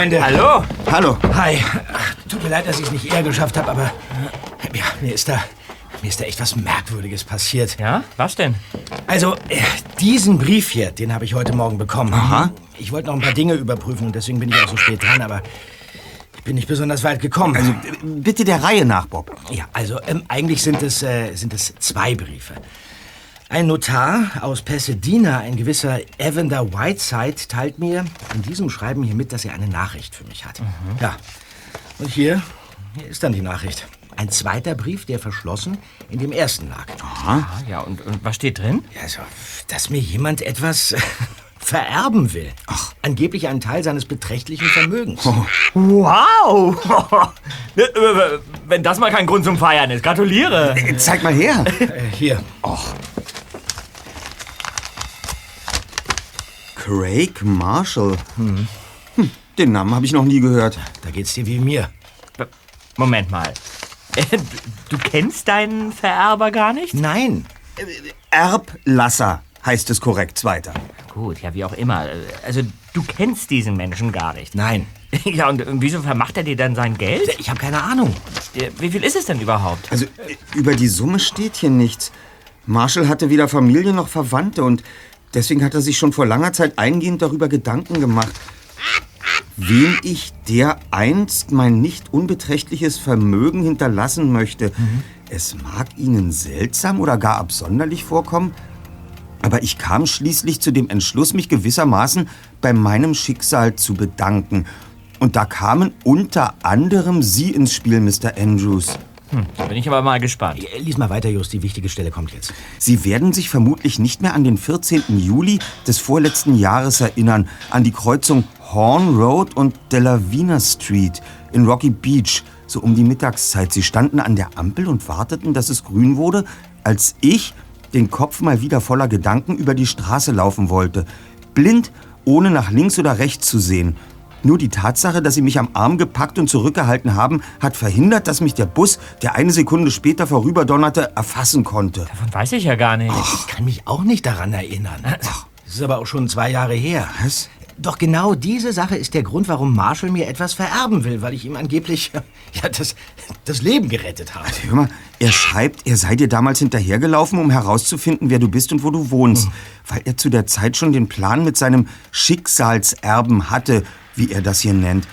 Freunde. Hallo. Hallo. Hi. Ach, Tut mir leid, dass ich es nicht eher geschafft habe, aber ja, mir ist da mir ist da echt was Merkwürdiges passiert. Ja, was denn? Also, äh, diesen Brief hier, den habe ich heute Morgen bekommen. Aha. Ich wollte noch ein paar Dinge überprüfen und deswegen bin ich auch so spät dran, aber ich bin nicht besonders weit gekommen. Also, bitte der Reihe nach, Bob. ja, also ähm, eigentlich sind es, äh, sind es zwei Briefe. Ein Notar aus Pasadena, ein gewisser Evander Whiteside, teilt mir in diesem Schreiben hier mit, dass er eine Nachricht für mich hat. Ja. Und hier, hier ist dann die Nachricht. Ein zweiter Brief, der verschlossen in dem ersten lag. Ah, ja, und, und was steht drin? Ja, also, dass mir jemand etwas vererben will. Ach. Angeblich einen Teil seines beträchtlichen Vermögens. Wow! Wenn das mal kein Grund zum Feiern ist, gratuliere. Äh, Zeig mal her. Äh, hier. Craig Marshall. Hm. Den Namen habe ich noch nie gehört. Da geht's dir wie mir. Moment mal. Äh, Du, kennst deinen Vererber gar nicht? Nein. Erblasser heißt es korrekt, zweiter. Gut, ja, wie auch immer. Also, du kennst diesen Menschen gar nicht. Nein. Ja, und wieso vermacht er dir dann sein Geld? Ich habe keine Ahnung. Äh, Wie viel ist es denn überhaupt? Also äh, über die Summe steht hier nichts. Marshall hatte weder Familie noch Verwandte und deswegen hat er sich schon vor langer Zeit eingehend darüber Gedanken gemacht, wem ich dereinst mein nicht unbeträchtliches Vermögen hinterlassen möchte. Es mag Ihnen seltsam oder gar absonderlich vorkommen, aber ich kam schließlich zu dem Entschluss, mich gewissermaßen bei meinem Schicksal zu bedanken. Und da kamen unter anderem Sie ins Spiel, Mr. Andrews. Da bin ich aber mal gespannt. Lies mal weiter, Just. Die wichtige Stelle kommt jetzt. Sie werden sich vermutlich nicht mehr an den 14. Juli des vorletzten Jahres erinnern, an die Kreuzung Horn Road und Delavina Street in Rocky Beach, so um die Mittagszeit. Sie standen an der Ampel und warteten, dass es grün wurde, als ich, den Kopf mal wieder voller Gedanken, über die Straße laufen wollte. Blind, ohne nach links oder rechts zu sehen. Nur die Tatsache, dass sie mich am Arm gepackt und zurückgehalten haben, hat verhindert, dass mich der Bus, der eine Sekunde später vorüberdonnerte, erfassen konnte. Davon weiß ich ja gar nicht. Ich kann mich auch nicht daran erinnern. Das ist aber auch schon zwei Jahre her. Was? Doch genau diese Sache ist der Grund, warum Marshall mir etwas vererben will, weil ich ihm angeblich ja, das, das Leben gerettet habe. Hör mal, er schreibt, er sei dir damals hinterhergelaufen, um herauszufinden, wer du bist und wo du wohnst. Weil er zu der Zeit schon den Plan mit seinem Schicksalserben hatte, wie er das hier nennt.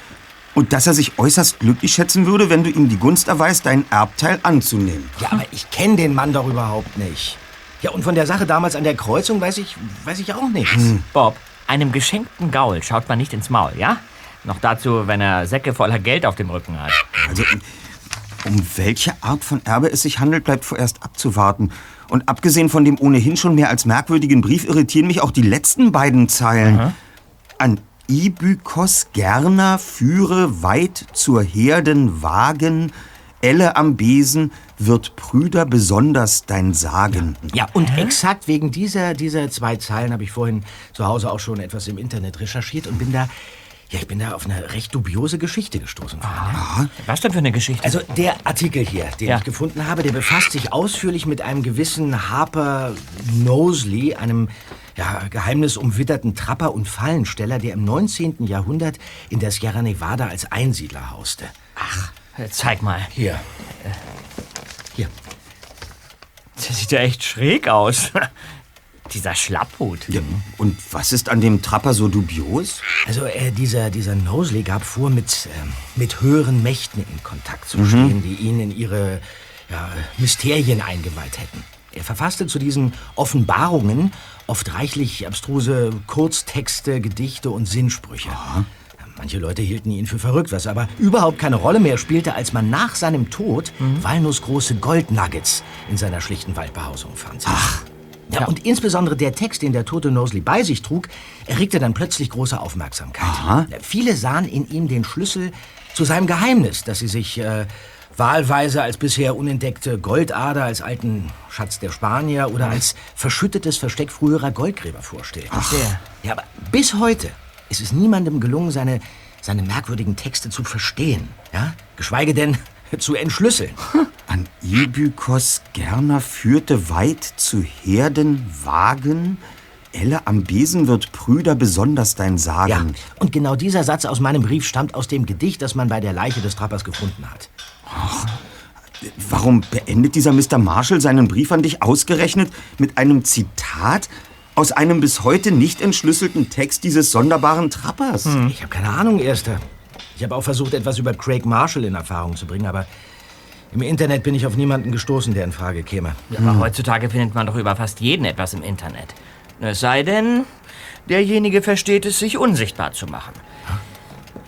Und dass er sich äußerst glücklich schätzen würde, wenn du ihm die Gunst erweist, deinen Erbteil anzunehmen. Ja, aber ich kenne den Mann doch überhaupt nicht. Ja, und von der Sache damals an der Kreuzung weiß ich, weiß ich auch nichts. Bob, einem geschenkten Gaul schaut man nicht ins Maul, ja? Noch dazu, wenn er Säcke voller Geld auf dem Rücken hat. Also, um welche Art von Erbe es sich handelt, bleibt vorerst abzuwarten. Und abgesehen von dem ohnehin schon mehr als merkwürdigen Brief irritieren mich auch die letzten beiden Zeilen. An Ibykos Gerner führe weit zur Herden Wagen, Elle am Besen wird Brüder besonders dein Sagen. Ja, und exakt wegen dieser, dieser zwei Zeilen habe ich vorhin zu Hause auch schon etwas im Internet recherchiert und bin da, ja, ich bin da auf eine recht dubiose Geschichte gestoßen. Freunde. Was denn für eine Geschichte? Also der Artikel hier, den Ja. ich gefunden habe, der befasst sich ausführlich mit einem gewissen Harper Knowsley, einem ja, geheimnisumwitterten Trapper und Fallensteller, der im 19. Jahrhundert in der Sierra Nevada als Einsiedler hauste. Äh, Zeig mal. Hier. Hier. Das sieht ja echt schräg aus. Dieser Schlapphut. Ja, und was ist an dem Trapper so dubios? Also äh, dieser, dieser Knowsley gab vor, mit, ähm, mit höheren Mächten in Kontakt zu stehen, die ihn in ihre ja, Mysterien eingeweiht hätten. Er verfasste zu diesen Offenbarungen oft reichlich abstruse Kurztexte, Gedichte und Sinnsprüche. Manche Leute hielten ihn für verrückt, was aber überhaupt keine Rolle mehr spielte, als man nach seinem Tod walnussgroße Goldnuggets in seiner schlichten Waldbehausung fand. Ach. Ja, und insbesondere der Text, den der tote Knowsley bei sich trug, erregte dann plötzlich große Aufmerksamkeit. Viele sahen in ihm den Schlüssel zu seinem Geheimnis, dass sie sich äh, wahlweise als bisher unentdeckte Goldader, als alten Schatz der Spanier oder als verschüttetes Versteck früherer Goldgräber vorstellen. Verstehe. Ja, aber bis heute ist es niemandem gelungen, seine, seine merkwürdigen Texte zu verstehen. Ja? Geschweige denn zu entschlüsseln. An Ibykos Gerner führte weit zu Herden Wagen, Elle am Besen wird Brüder besonders dein Sagen. Ja, und genau dieser Satz aus meinem Brief stammt aus dem Gedicht, das man bei der Leiche des Trappers gefunden hat. Warum beendet dieser Mr. Marshall seinen Brief an dich ausgerechnet mit einem Zitat aus einem bis heute nicht entschlüsselten Text dieses sonderbaren Trappers? Ich habe keine Ahnung, Erster. Ich habe auch versucht, etwas über Craig Marshall in Erfahrung zu bringen, aber im Internet bin ich auf niemanden gestoßen, der in Frage käme. Ja, aber heutzutage findet man doch über fast jeden etwas im Internet. Es sei denn, derjenige versteht es, sich unsichtbar zu machen.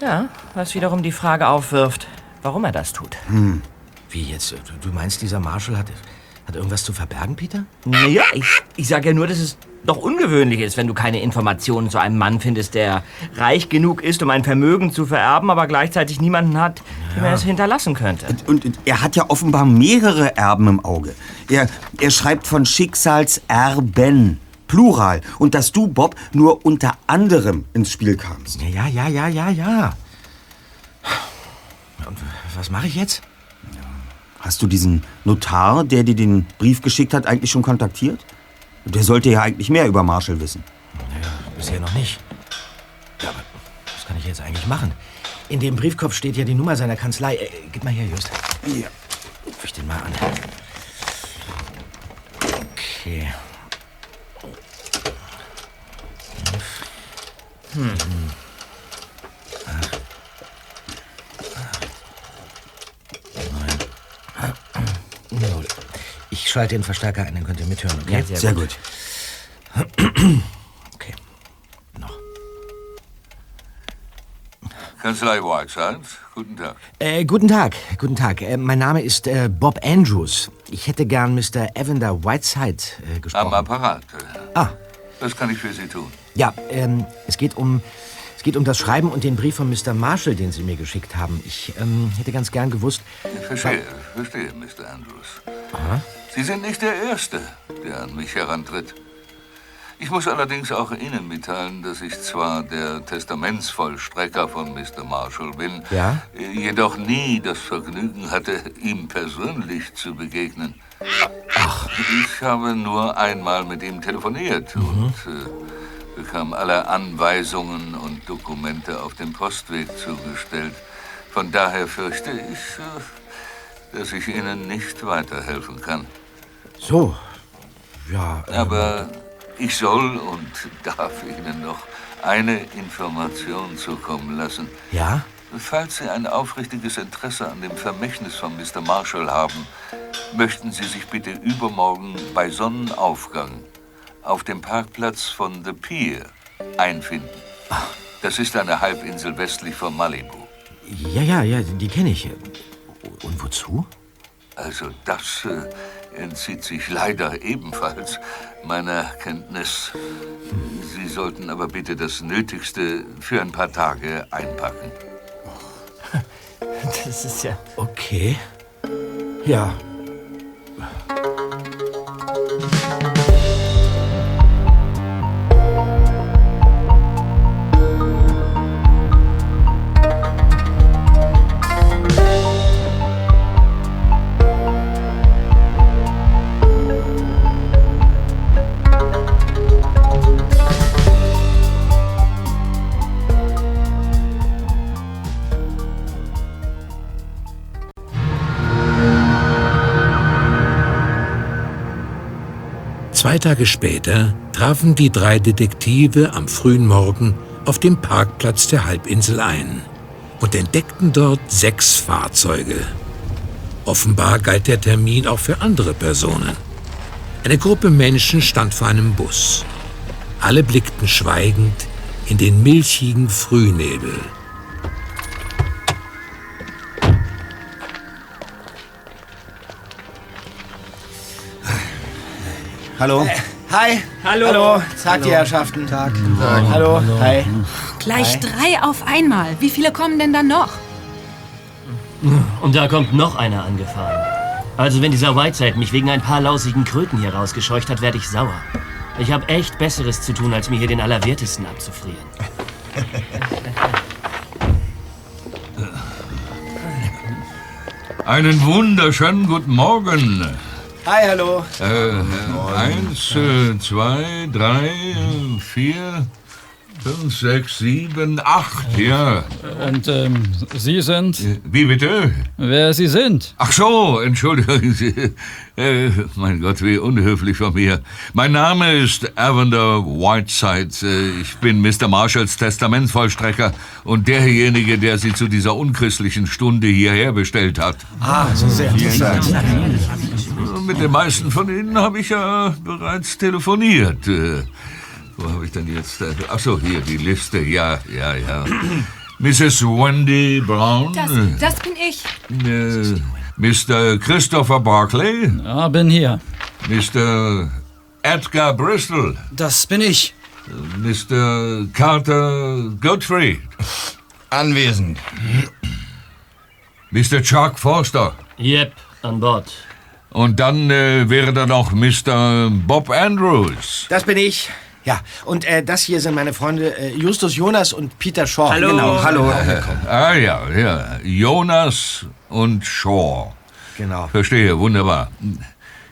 Ja, was wiederum die Frage aufwirft, warum er das tut. Wie jetzt? Du- Du meinst, dieser Marshall hat, hat irgendwas zu verbergen, Peter? Naja, ich, ich sage ja nur, dass es doch ungewöhnlich ist, wenn du keine Informationen zu einem Mann findest, der reich genug ist, um ein Vermögen zu vererben, aber gleichzeitig niemanden hat, dem er es hinterlassen könnte. Und, und er hat ja offenbar mehrere Erben im Auge. Er, er schreibt von Schicksalserben, Plural. Und dass du, Bob, nur unter anderem ins Spiel kamst. Ja, ja, ja, ja, ja. Und was mache ich jetzt? Hast du diesen Notar, der dir den Brief geschickt hat, eigentlich schon kontaktiert? Der sollte ja eigentlich mehr über Marshall wissen. Naja, bisher noch nicht. Ja, aber was kann ich jetzt eigentlich machen? In dem Briefkopf steht ja die Nummer seiner Kanzlei. Äh, gib mal her, Just. Ja. Ruf ich den mal an. Okay. Hm. Ich schalte den Verstärker ein, dann könnt ihr mithören, okay? Ja, sehr Sehr gut. Okay. Noch. Kanzlei Whiteside, guten Tag. Äh, guten Tag, guten Tag. Äh, mein Name ist äh, Bob Andrews. Ich hätte gern Mr. Evander Whiteside äh, gesprochen. Am Apparat. Ah, Was kann ich für Sie tun? ja, ähm, es geht um es geht um das Schreiben und den Brief von Mr. Marshall, den Sie mir geschickt haben. Ich ähm, hätte ganz gern gewusst. Ich verstehe, verstehe, Mr. Andrews. Sie sind nicht der Erste, der an mich herantritt. Ich muss allerdings auch Ihnen mitteilen, dass ich zwar der Testamentsvollstrecker von Mr. Marshall bin, Ja? jedoch nie das Vergnügen hatte, ihm persönlich zu begegnen. Ich habe nur einmal mit ihm telefoniert und äh, bekam alle Anweisungen und Dokumente auf dem Postweg zugestellt. Von daher fürchte ich, äh, dass ich Ihnen nicht weiterhelfen kann. So. Ja, äh, Aber ich soll und darf Ihnen noch eine Information zukommen lassen. ja? Falls Sie ein aufrichtiges Interesse an dem Vermächtnis von Mr. Marshall haben, möchten Sie sich bitte übermorgen bei Sonnenaufgang auf dem Parkplatz von The Pier einfinden. Das ist eine Halbinsel westlich von Malibu. Ja, ja, ja, die kenne ich. Und wozu? Also das äh, entzieht sich leider ebenfalls meiner Kenntnis. Sie sollten aber bitte das Nötigste für ein paar Tage einpacken. Das ist ja. Okay. Ja. Zwei Tage später trafen die drei Detektive am frühen Morgen auf dem Parkplatz der Halbinsel ein und entdeckten dort sechs Fahrzeuge. Offenbar galt der Termin auch für andere Personen. Eine Gruppe Menschen stand vor einem Bus. Alle blickten schweigend in den milchigen Frühnebel. Hallo? Hi. Hallo. Hallo. Tag, die Herrschaften. Tag. Hallo. Hi. Gleich drei auf einmal. Wie viele kommen denn dann noch? Und da kommt noch einer angefahren. Also wenn dieser Whiteside mich wegen ein paar lausigen Kröten hier rausgescheucht hat, werde ich sauer. Ich habe echt Besseres zu tun, als mir hier den Allerwertesten abzufrieren. Einen wunderschönen guten Morgen. Hi, hallo. Äh, eins, äh, zwei, drei, äh, vier, fünf, sechs, sieben, acht, ja. Und ähm, Sie sind, Wie bitte? wer Sie sind? Ach so, entschuldigen Sie. Äh, mein Gott, wie unhöflich von mir. Mein Name ist Evander Whiteside. Äh, ich bin Mr. Marshalls Testamentsvollstrecker und derjenige, der Sie zu dieser unchristlichen Stunde hierher bestellt hat. Ah, so sehr interessant. Mit den meisten von Ihnen habe ich ja bereits telefoniert. Äh, wo habe ich denn jetzt? äh, Ach so, hier die Liste. Ja, ja, ja. Mrs. Wendy Brown. Das, das bin ich. Äh, Mr. Christopher Barclay. Ja, bin hier. Mr. Edgar Bristol. Das bin ich. Mr. Carter Gottfried. Anwesend. Mr. Chuck Forster. Yep, an Bord. Und dann äh, wäre da noch Mr. Bob Andrews. Das bin ich. Ja, und äh, das hier sind meine Freunde äh, Justus Jonas und Peter Shaw. Hallo. Genau, hallo. Ah ja, ja. Jonas und Shaw. Genau. Verstehe, wunderbar.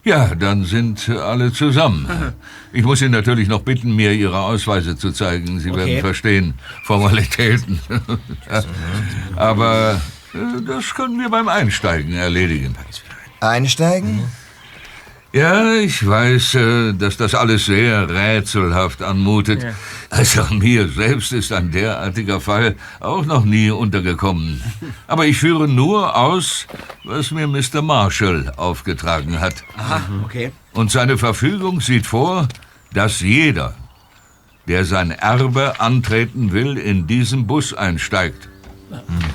Ja, dann sind alle zusammen. Ich muss Sie natürlich noch bitten, mir Ihre Ausweise zu zeigen. Sie werden Okay. verstehen, Formalitäten. Aber äh, das können wir beim Einsteigen erledigen. Einsteigen? Ja, ich weiß, äh, dass das alles sehr rätselhaft anmutet. Also mir selbst ist ein derartiger Fall auch noch nie untergekommen. Aber ich führe nur aus, was mir Mr. Marshall aufgetragen hat. Aha, okay. Und seine Verfügung sieht vor, dass jeder, der sein Erbe antreten will, in diesen Bus einsteigt.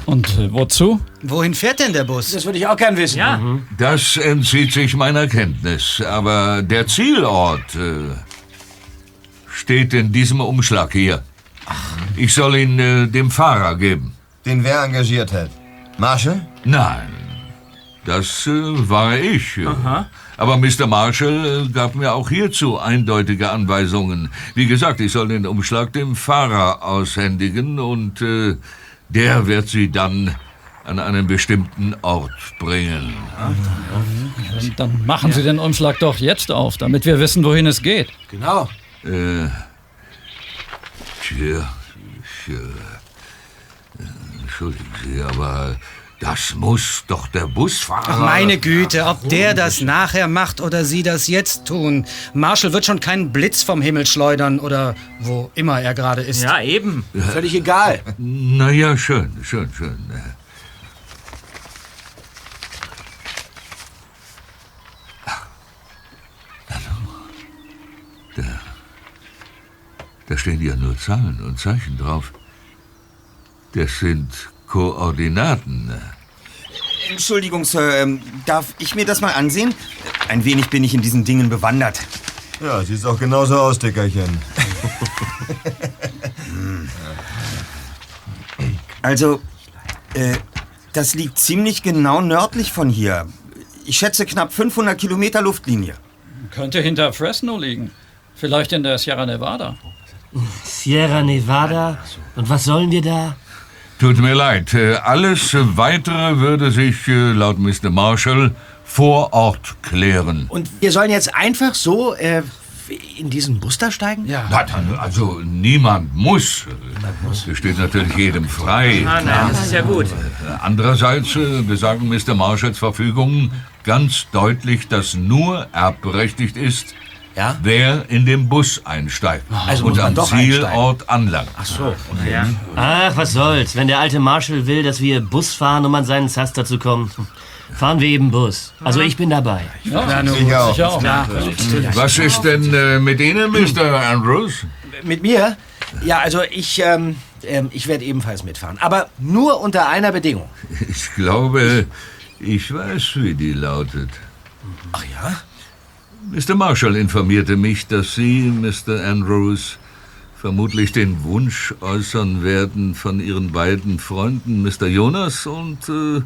Und äh, wozu? Wohin fährt denn der Bus? Das würde ich auch gern wissen. Ja, Das entzieht sich meiner Kenntnis, aber der Zielort äh, steht in diesem Umschlag hier. Ich soll ihn äh, dem Fahrer geben. Den wer engagiert hat? Marshall? Nein, das äh, war ich. äh. Aber Mr. Marshall äh, gab mir auch hierzu eindeutige Anweisungen. Wie gesagt, ich soll den Umschlag dem Fahrer aushändigen und äh, der wird sie dann an einen bestimmten Ort bringen. Dann, dann machen Sie den Umschlag doch jetzt auf, damit wir wissen, wohin es geht. Genau. Äh, tja, ich, äh, entschuldigen Sie, aber das muss doch der Busfahrer... Ach, meine Güte, ob der das nachher macht oder Sie das jetzt tun. Marshall wird schon keinen Blitz vom Himmel schleudern oder wo immer er gerade ist. ja, eben. Völlig egal. Na ja, schön, schön, schön. Da, da stehen ja nur Zahlen und Zeichen drauf. Das sind Koordinaten. Entschuldigung, Sir, ähm, darf ich mir das mal ansehen? Ein wenig bin ich in diesen Dingen bewandert. Ja, siehst auch genauso aus, Dickerchen. Also, äh, das liegt ziemlich genau nördlich von hier. Ich schätze knapp 500 Kilometer Luftlinie. Könnte hinter Fresno liegen. Vielleicht in der Sierra Nevada. Sierra Nevada? Und was sollen wir da? Tut mir leid, äh, alles Weitere würde sich äh, laut Mr. Marshall vor Ort klären. Und wir sollen jetzt einfach so äh, in diesen Bus da steigen? Ja. Na, dann, also niemand muss. Das steht natürlich jedem frei. Ah, nein, das ist ja gut. Andererseits äh, besagen Mr. Marshalls Verfügungen ganz deutlich, dass nur erbberechtigt ist, Ja? wer in den Bus einsteigt Also und am Zielort anlangt. Ach so. Ja. Ach, was soll's. Wenn der alte Marshall will, dass wir Bus fahren, um an seinen Zaster zu kommen, fahren wir eben Bus. Also ich bin dabei. Ja, nun, Ich auch. sicher auch. Was ist denn äh, mit Ihnen, Mr. Andrews? Mit mir? Ja, also ich, ähm, ähm, ich werde ebenfalls mitfahren. Aber nur unter einer Bedingung. Ich glaube, ich weiß, wie die lautet. Ach ja? Mr. Marshall informierte mich, dass Sie, Mr. Andrews, vermutlich den Wunsch äußern werden, von Ihren beiden Freunden, Mr. Jonas und äh,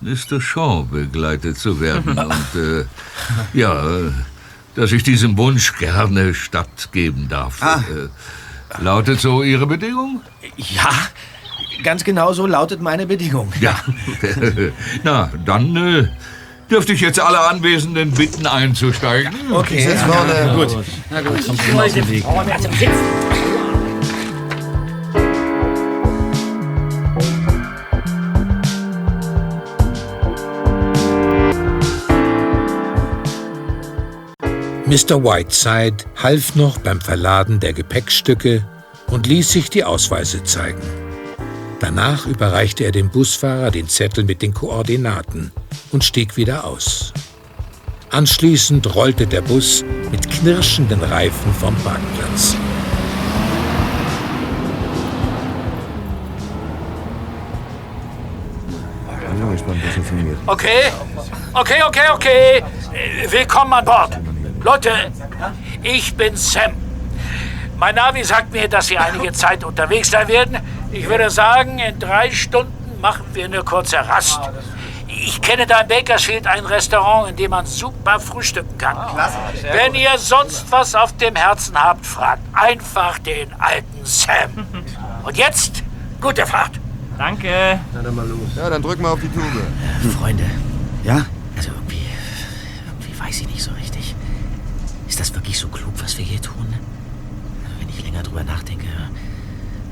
Mr. Shaw, begleitet zu werden. und äh, ja, dass ich diesem Wunsch gerne stattgeben darf. Äh, lautet so Ihre Bedingung? Ja, ganz genau so lautet meine Bedingung. Ja. Na, dann äh, Dürfte ich jetzt alle Anwesenden bitten, einzusteigen? Okay, Sitz vorne. Gut. Na gut, kommt schon aus dem Weg. Mr. Whiteside half noch beim Verladen der Gepäckstücke und ließ sich die Ausweise zeigen. Danach überreichte er dem Busfahrer den Zettel mit den Koordinaten und stieg wieder aus. Anschließend rollte der Bus mit knirschenden Reifen vom Parkplatz. Okay, okay, okay, okay. Willkommen an Bord. Leute, ich bin Sam. Mein Navi sagt mir, dass Sie einige Zeit unterwegs sein werden. Ich würde sagen, in drei Stunden machen wir eine kurze Rast. Ich kenne da in Bakersfield ein Restaurant, in dem man super frühstücken kann. Wenn ihr sonst was auf dem Herzen habt, fragt einfach den alten Sam. Und jetzt, gute Fahrt. Danke. Na dann mal los. Ja, dann drück mal auf die Tube. Freunde, Ja? also irgendwie, irgendwie weiß ich nicht so richtig. Ist das wirklich so klug, was wir hier tun? Wenn ich länger drüber nachdenke,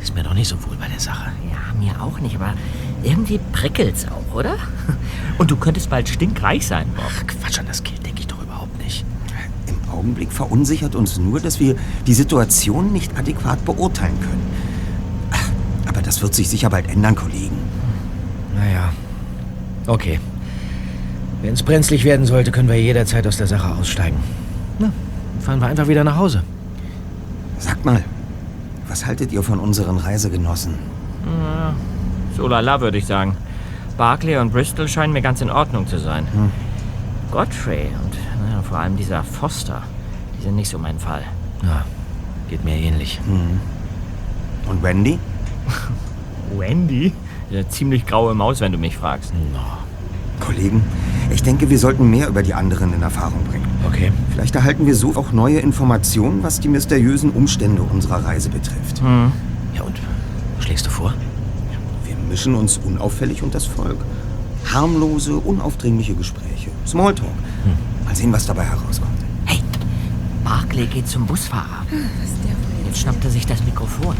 ist mir noch nicht so wohl bei der Sache. Ja, mir auch nicht, aber irgendwie prickelt's auch, oder? Und du könntest bald stinkreich sein, Bob. Ach, Quatsch, an das Geld denke ich doch überhaupt nicht. Im Augenblick verunsichert uns nur, dass wir die Situation nicht adäquat beurteilen können. Aber das wird sich sicher bald ändern, Kollegen. Naja, okay. Wenn es brenzlig werden sollte, können wir jederzeit aus der Sache aussteigen. Na, dann fahren wir einfach wieder nach Hause. Sagt mal, was haltet ihr von unseren Reisegenossen? So lala, würde ich sagen. Barclay und Bristol scheinen mir ganz in Ordnung zu sein. Godfrey und naja, vor allem dieser Foster, die sind nicht so mein Fall. Ja, geht mir ähnlich. Und Wendy? Wendy? Eine ziemlich graue Maus, wenn du mich fragst. Kollegen, ich denke, wir sollten mehr über die anderen in Erfahrung bringen. Okay. Vielleicht erhalten wir so auch neue Informationen, was die mysteriösen Umstände unserer Reise betrifft. Ja, und was schlägst du vor? Wir mischen uns unauffällig unter das Volk. Harmlose, unaufdringliche Gespräche. Smalltalk. Mal sehen, was dabei herauskommt. Hey, Barclay geht zum Busfahrer. Jetzt schnappt er sich das Mikrofon.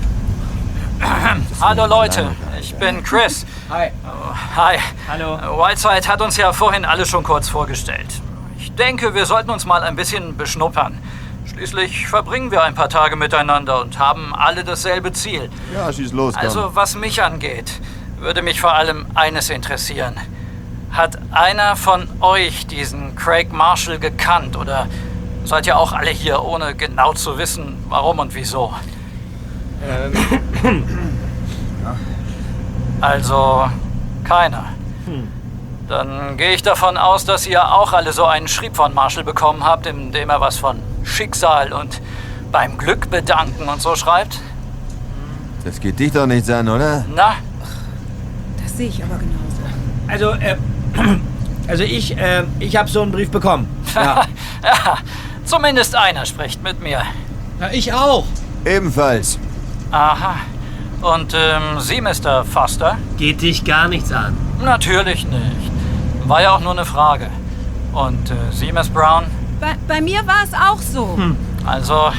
Hallo Leute, ich bin Chris. Hi. Oh, hi. Hallo. Whiteside hat uns ja vorhin alle schon kurz vorgestellt. Ich denke, wir sollten uns mal ein bisschen beschnuppern. Schließlich verbringen wir ein paar Tage miteinander und haben alle dasselbe Ziel. Ja, schieß los, komm. Also, was mich angeht, würde mich vor allem eines interessieren. Hat einer von euch diesen Craig Marshall gekannt oder seid ihr auch alle hier, ohne genau zu wissen, warum und wieso? Also, keiner. Dann gehe ich davon aus, dass ihr auch alle so einen Schrieb von Marshall bekommen habt, in dem er was von Schicksal und beim Glück bedanken und so schreibt. Das geht dich doch nichts an, oder? Na, Das sehe ich aber genauso. Also, äh, also ich, äh, ich habe so einen Brief bekommen. Ja. ja, zumindest einer spricht mit mir. Ja, ich auch. Ebenfalls. Aha. Und ähm, Sie, Mr. Foster? Geht dich gar nichts an. Natürlich nicht. War ja auch nur eine Frage. Und äh, Sie, Miss Brown? Bei, bei mir war es auch so. Also,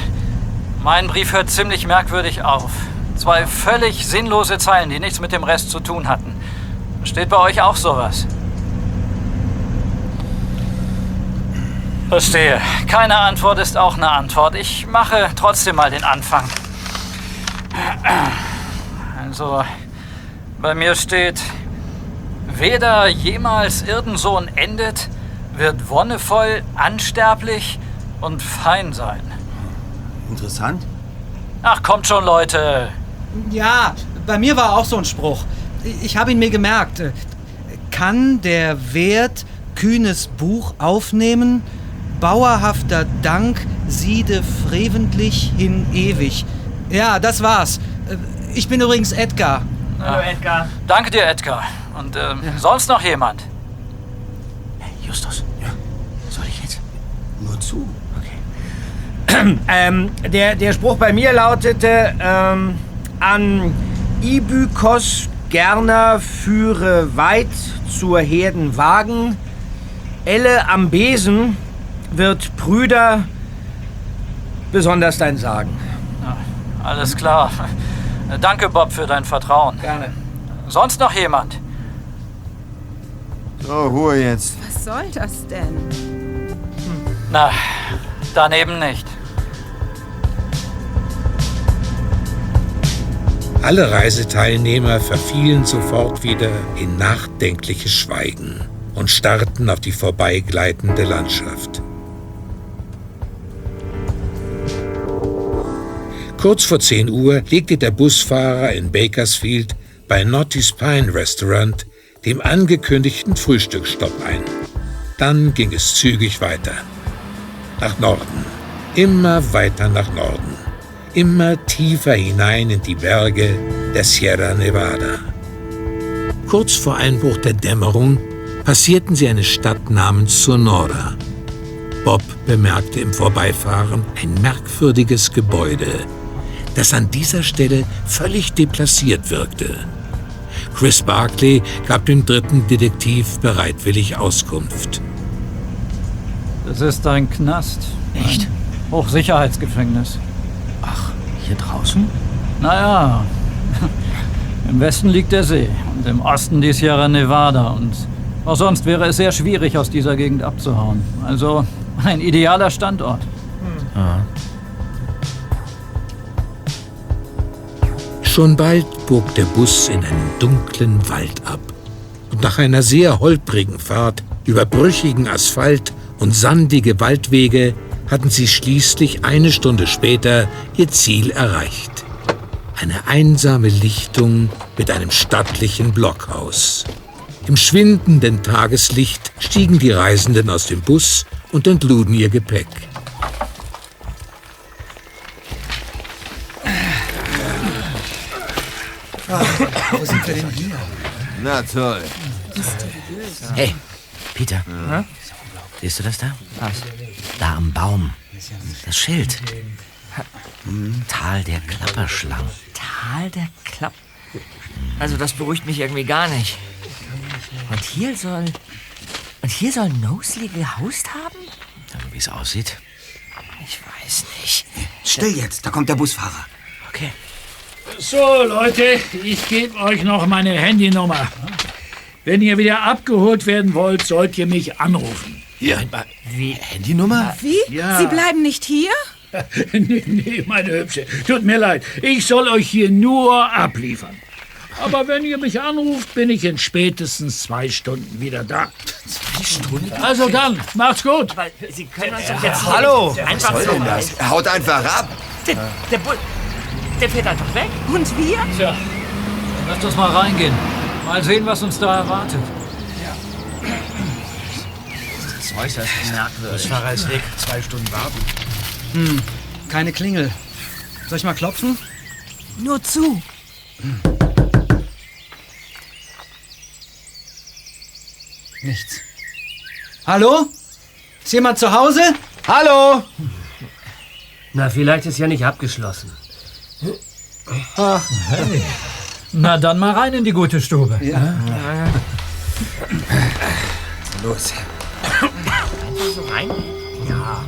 mein Brief hört ziemlich merkwürdig auf. Zwei völlig sinnlose Zeilen, die nichts mit dem Rest zu tun hatten. Steht bei euch auch sowas? Verstehe. Keine Antwort ist auch eine Antwort. Ich mache trotzdem mal den Anfang. Also, bei mir steht, weder jemals Erdensohn endet, wird wonnevoll, ansterblich und fein sein. Interessant. Ach, kommt schon, Leute. Ja, bei mir war auch so ein Spruch. Ich habe ihn mir gemerkt. Kann der Wert kühnes Buch aufnehmen? Bauerhafter Dank siede freventlich hin ewig. Ja, das war's. Ich bin übrigens Edgar. Hallo, Edgar. Danke dir, Edgar. Und ähm, sonst noch jemand? Justus, ja. soll ich jetzt? Nur zu. Ähm, der, der Spruch bei mir lautete, ähm, an Ibykos Gerner führe weit zur Herdenwagen, Elle am Besen wird Brüder besonders dein Sagen. Alles klar. Danke, Bob, für dein Vertrauen. Gerne. Sonst noch jemand? So, Ruhe jetzt. Was soll das denn? Na, daneben nicht. Alle Reiseteilnehmer verfielen sofort wieder in nachdenkliches Schweigen und starrten auf die vorbeigleitende Landschaft. Kurz vor 10 Uhr legte der Busfahrer in Bakersfield bei Naughty's Pine Restaurant dem angekündigten Frühstücksstopp ein. Dann ging es zügig weiter. Nach Norden. Immer weiter nach Norden. Immer tiefer hinein in die Berge der Sierra Nevada. Kurz vor Einbruch der Dämmerung passierten sie eine Stadt namens Sonora. Bob bemerkte im Vorbeifahren ein merkwürdiges Gebäude, das an dieser Stelle völlig deplaciert wirkte. Chris Barkley gab dem dritten Detektiv bereitwillig Auskunft. Das ist ein Knast. Echt? Ein Hochsicherheitsgefängnis. Ach, hier draußen? Naja, im Westen liegt der See und im Osten die Sierra Nevada und auch sonst wäre es sehr schwierig, aus dieser Gegend abzuhauen. Also ein idealer Standort. Ah. Schon bald bog der Bus in einen dunklen Wald ab. Und nach einer sehr holprigen Fahrt über brüchigen Asphalt und sandige Waldwege hatten sie schließlich eine Stunde später ihr Ziel erreicht. Eine einsame Lichtung mit einem stattlichen Blockhaus. Im schwindenden Tageslicht stiegen die Reisenden aus dem Bus und entluden ihr Gepäck. Wir denn hier? Na toll. Hey, Peter. Siehst du das da? Was? Da am Baum. Das Schild. Tal der Klapperschlangen. Tal der Klapp. Also das beruhigt mich irgendwie gar nicht. Und hier soll. Und hier soll Nosley gehaust haben? Also, wie es aussieht. Ich weiß nicht. Still jetzt, da kommt der Busfahrer. Okay. So, Leute, ich gebe euch noch meine Handynummer. Wenn ihr wieder abgeholt werden wollt, sollt ihr mich anrufen. Hier. Wie? Handynummer? Wie? Ja. Sie bleiben nicht hier? nee, nee, meine Hübsche. Tut mir leid. Ich soll euch hier nur abliefern. Aber wenn ihr mich anruft, bin ich in spätestens zwei Stunden wieder da. Zwei Stunden? Also dann, macht's gut. Aber Sie können uns doch jetzt hallo. einfach Was soll denn das? Haut einfach ab. Der, der, Bu- der fährt einfach weg. Und wir? Tja, dann lasst uns mal reingehen. Mal sehen, was uns da erwartet. Das ist äußerst merkwürdig. Das Fahrer ist weg. Zwei Stunden warten. Hm, keine Klingel. Soll ich mal klopfen? Nur zu. Nichts. Hallo? Ist jemand zu Hause? Hallo? Na, vielleicht ist ja nicht abgeschlossen. Ach, hey. Na dann mal rein in die gute Stube. Ja. Los. Einfach so rein? Ja.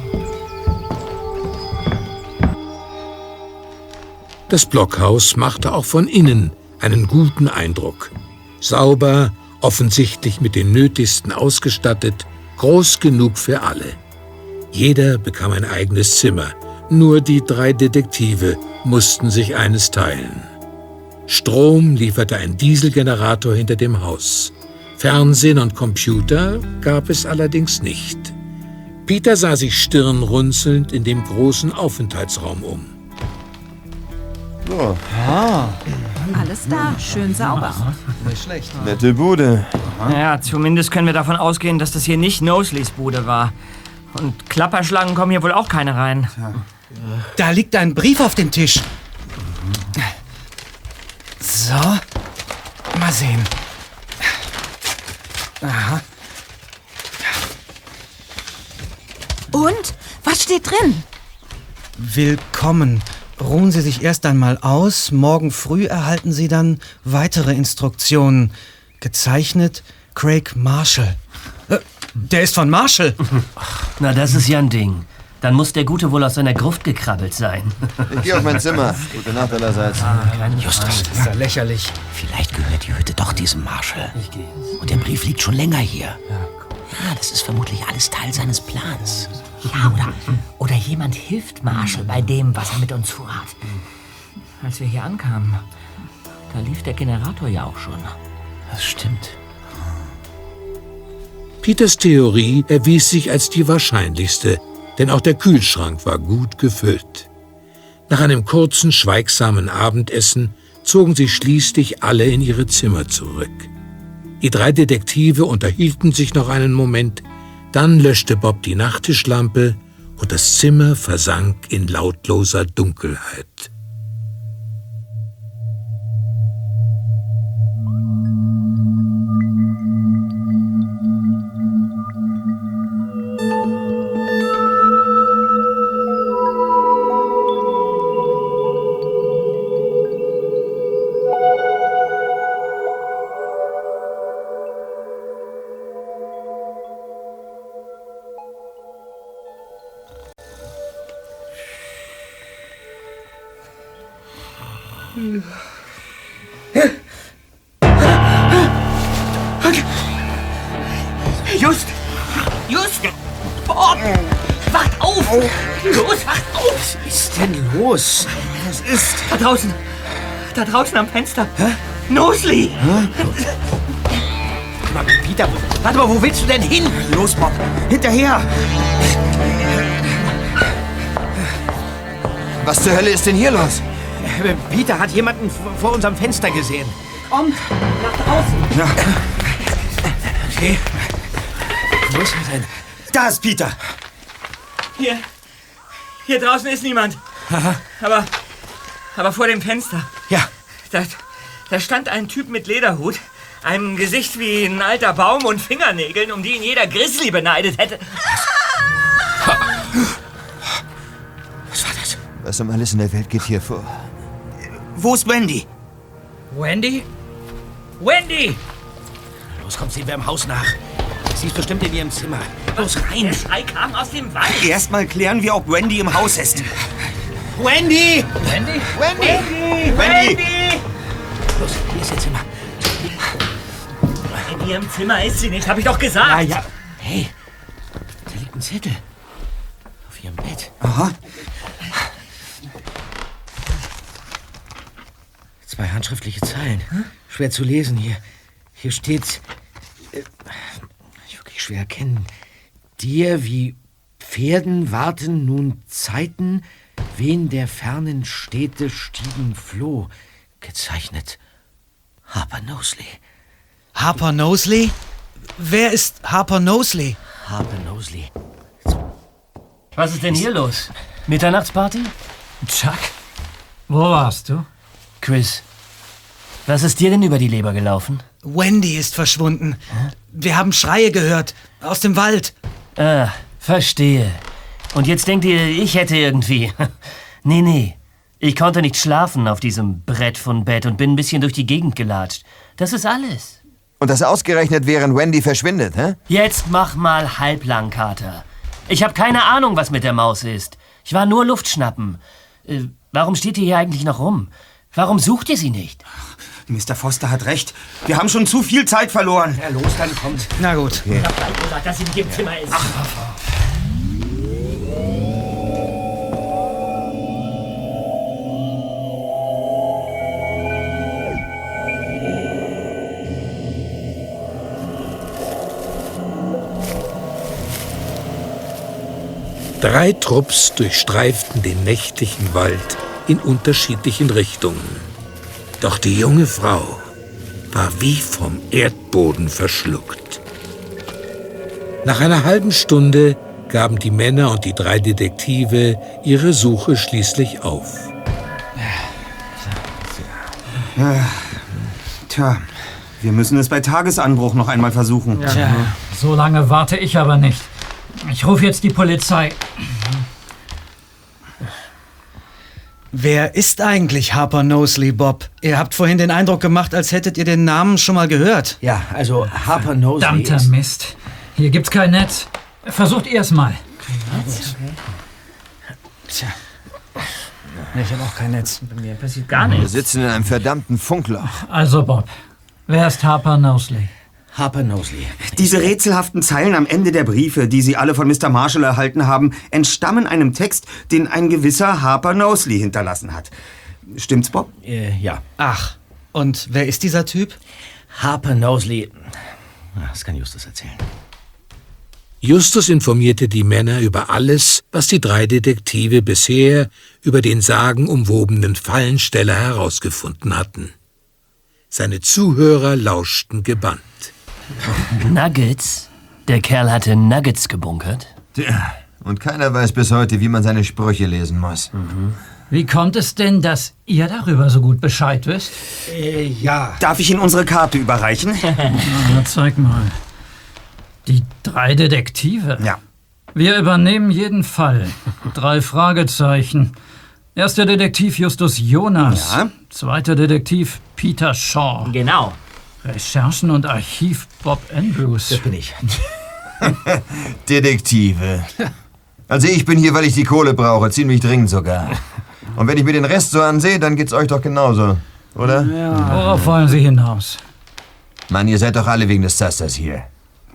Das Blockhaus machte auch von innen einen guten Eindruck. Sauber, offensichtlich mit den Nötigsten ausgestattet, groß genug für alle. Jeder bekam ein eigenes Zimmer, nur die drei Detektive mussten sich eines teilen. Strom lieferte ein Dieselgenerator hinter dem Haus. Fernsehen und Computer gab es allerdings nicht. Peter sah sich stirnrunzelnd in dem großen Aufenthaltsraum um. So, Ah, Alles da, schön sauber. nicht schlecht. nette Bude. Ja, zumindest können wir davon ausgehen, dass das hier nicht Nosleys Bude war. Und Klapperschlangen kommen hier wohl auch keine rein. Da liegt ein Brief auf dem Tisch. So. Mal sehen. Aha. Und? Was steht drin? Willkommen. Ruhen Sie sich erst einmal aus. Morgen früh erhalten Sie dann weitere Instruktionen. Gezeichnet Craig Marshall. Äh, Der ist von Marshall. Na, das ist ja ein Ding. Dann muss der Gute wohl aus seiner Gruft gekrabbelt sein. Ich gehe auf mein Zimmer. Gute Nacht allerseits. Justus, Das ist ja lächerlich. vielleicht gehört die Hütte doch diesem Marshall. Ich gehe. Und der Brief liegt schon länger hier. Ja, das ist vermutlich alles Teil seines Plans. Ja, oder, oder jemand hilft Marshall bei dem, was er mit uns vorhat. Als wir hier ankamen, da lief der Generator ja auch schon. Das stimmt. Peters Theorie erwies sich als die wahrscheinlichste, denn auch der Kühlschrank war gut gefüllt. Nach einem kurzen, schweigsamen Abendessen zogen sie schließlich alle in ihre Zimmer zurück. Die drei Detektive unterhielten sich noch einen Moment, dann löschte Bob die Nachttischlampe und das Zimmer versank in lautloser Dunkelheit. Draußen am Fenster! Hä? Nosli! Mal, Peter, warte mal, wo willst du denn hin? Los, Bob, hinterher! Was zur Hölle ist denn hier los? Äh, Peter hat jemanden vor unserem Fenster gesehen. Kommt, nach draußen. Ja. Okay. Wo ist er denn? Da ist Peter. Hier. Hier draußen ist niemand. Aber. Aber vor dem Fenster. Da, da stand ein Typ mit Lederhut, einem Gesicht wie ein alter Baum und Fingernägeln, um die ihn jeder Grizzly beneidet hätte. Was war das? Was um alles in der Welt geht hier vor? Wo ist Wendy? Wendy? Wendy! Los, komm, sehen wir im Haus nach. Sie ist bestimmt in ihrem Zimmer. Los, rein. Der Schrei kam aus dem Wald. Erstmal klären wir, ob Wendy im Haus ist. Wendy! Wendy? Wendy! Wendy! Los, hier ist ihr Zimmer. In ihrem Zimmer ist sie nicht, hab ich doch gesagt. Ja, ja. Hey, da liegt ein Zettel. Auf ihrem Bett. Aha. Zwei handschriftliche Zeilen. Schwer zu lesen hier. Hier steht. Äh, wirklich schwer erkennen. Dir wie Pferden warten nun Zeiten, wen der fernen Städte stiegen floh. Gezeichnet Harper Nosley. Harper Nosley? Wer ist Harper Nosley? Harper Nosley. Was ist denn hier los? Mitternachtsparty? Chuck, wo warst du? Chris, was ist dir denn über die Leber gelaufen? Wendy ist verschwunden. Wir haben Schreie gehört. Aus dem Wald. Ah, verstehe. Und jetzt denkt ihr, ich hätte irgendwie. nee, nee. Ich konnte nicht schlafen auf diesem Brett von Bett und bin ein bisschen durch die Gegend gelatscht. Das ist alles. Und das ausgerechnet, während Wendy verschwindet, hä? Jetzt mach mal halblang, Kater. Ich habe keine Ahnung, was mit der Maus ist. Ich war nur Luftschnappen. Äh, warum steht ihr hier eigentlich noch rum? Warum sucht ihr sie nicht? Mr. Foster hat recht. Wir haben schon zu viel Zeit verloren. Ja, los, dann kommt. Na gut. Ich hab gleich gesagt, dass sie nicht im Zimmer ist. Drei Trupps durchstreiften den nächtlichen Wald in unterschiedlichen Richtungen. Doch die junge Frau war wie vom Erdboden verschluckt. Nach einer halben Stunde gaben die Männer und die drei Detektive ihre Suche schließlich auf. Tja, wir müssen es bei Tagesanbruch noch einmal versuchen. Tja, so lange warte ich aber nicht. Ich rufe jetzt die Polizei. Wer ist eigentlich Harper Nosley, Bob? Ihr habt vorhin den Eindruck gemacht, als hättet ihr den Namen schon mal gehört. Ja, also Harper Nosley Verdammter ist... Mist. Hier gibt's kein Netz. Versucht ihr's mal. Tja. Nee, ich habe auch kein Netz. Bei mir passiert gar Wir nichts. sitzen in einem verdammten Funkloch. Also, Bob. Wer ist Harper Knowsley? Harper Knowsley. Diese rätselhaften Zeilen am Ende der Briefe, die Sie alle von Mr. Marshall erhalten haben, entstammen einem Text, den ein gewisser Harper Knowsley hinterlassen hat. Stimmt's, Bob? Äh, ja. Ach, und wer ist dieser Typ? Harper Knowsley. Ah, Das kann Justus erzählen. Justus informierte die Männer über alles, was die drei Detektive bisher über den sagenumwobenen Fallensteller herausgefunden hatten. Seine Zuhörer lauschten gebannt. Nuggets? Der Kerl hatte Nuggets gebunkert? Tja, und keiner weiß bis heute, wie man seine Sprüche lesen muss. Wie kommt es denn, dass ihr darüber so gut Bescheid wisst? Äh, ja. Darf ich Ihnen unsere Karte überreichen? Na, zeig mal. Die drei Detektive. Ja. Wir übernehmen jeden Fall. Drei Fragezeichen. Erster Detektiv Justus Jonas. Ja. Zweiter Detektiv Peter Shaw. Genau. Recherchen und Archiv Bob Andrews. Das bin ich. Detektive. Also ich bin hier, weil ich die Kohle brauche, ziemlich dringend sogar. Und wenn ich mir den Rest so ansehe, dann geht's euch doch genauso, oder? Worauf wollen Sie hinaus? Mann, ihr seid doch alle wegen des Zasters hier.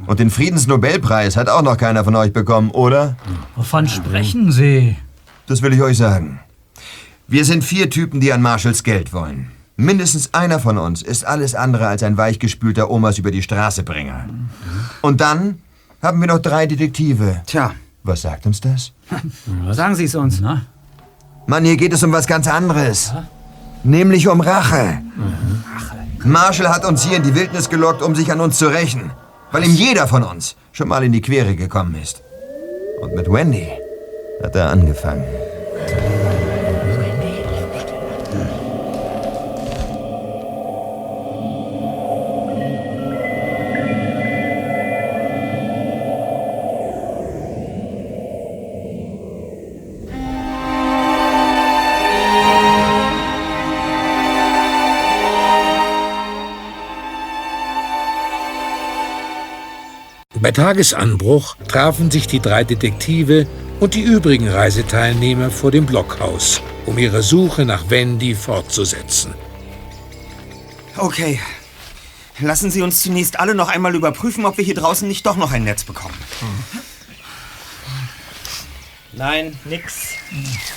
Und den Friedensnobelpreis hat auch noch keiner von euch bekommen, oder? Wovon sprechen Sie? Das will ich euch sagen. Wir sind vier Typen, die an Marshalls Geld wollen. Mindestens einer von uns ist alles andere als ein weichgespülter Omas über die Straße Bringer. Und dann haben wir noch drei Detektive. Tja. Was sagt uns das? Sagen Sie es uns. Na? Mann, hier geht es um was ganz anderes. Nämlich um Rache. Marshall hat uns hier in die Wildnis gelockt, um sich an uns zu rächen. Weil ihm jeder von uns schon mal in die Quere gekommen ist. Und mit Wendy hat er angefangen. Bei Tagesanbruch trafen sich die drei Detektive und die übrigen Reiseteilnehmer vor dem Blockhaus, um ihre Suche nach Wendy fortzusetzen. Okay. Lassen Sie uns zunächst alle noch einmal überprüfen, ob wir hier draußen nicht doch noch ein Netz bekommen. Nein, nix.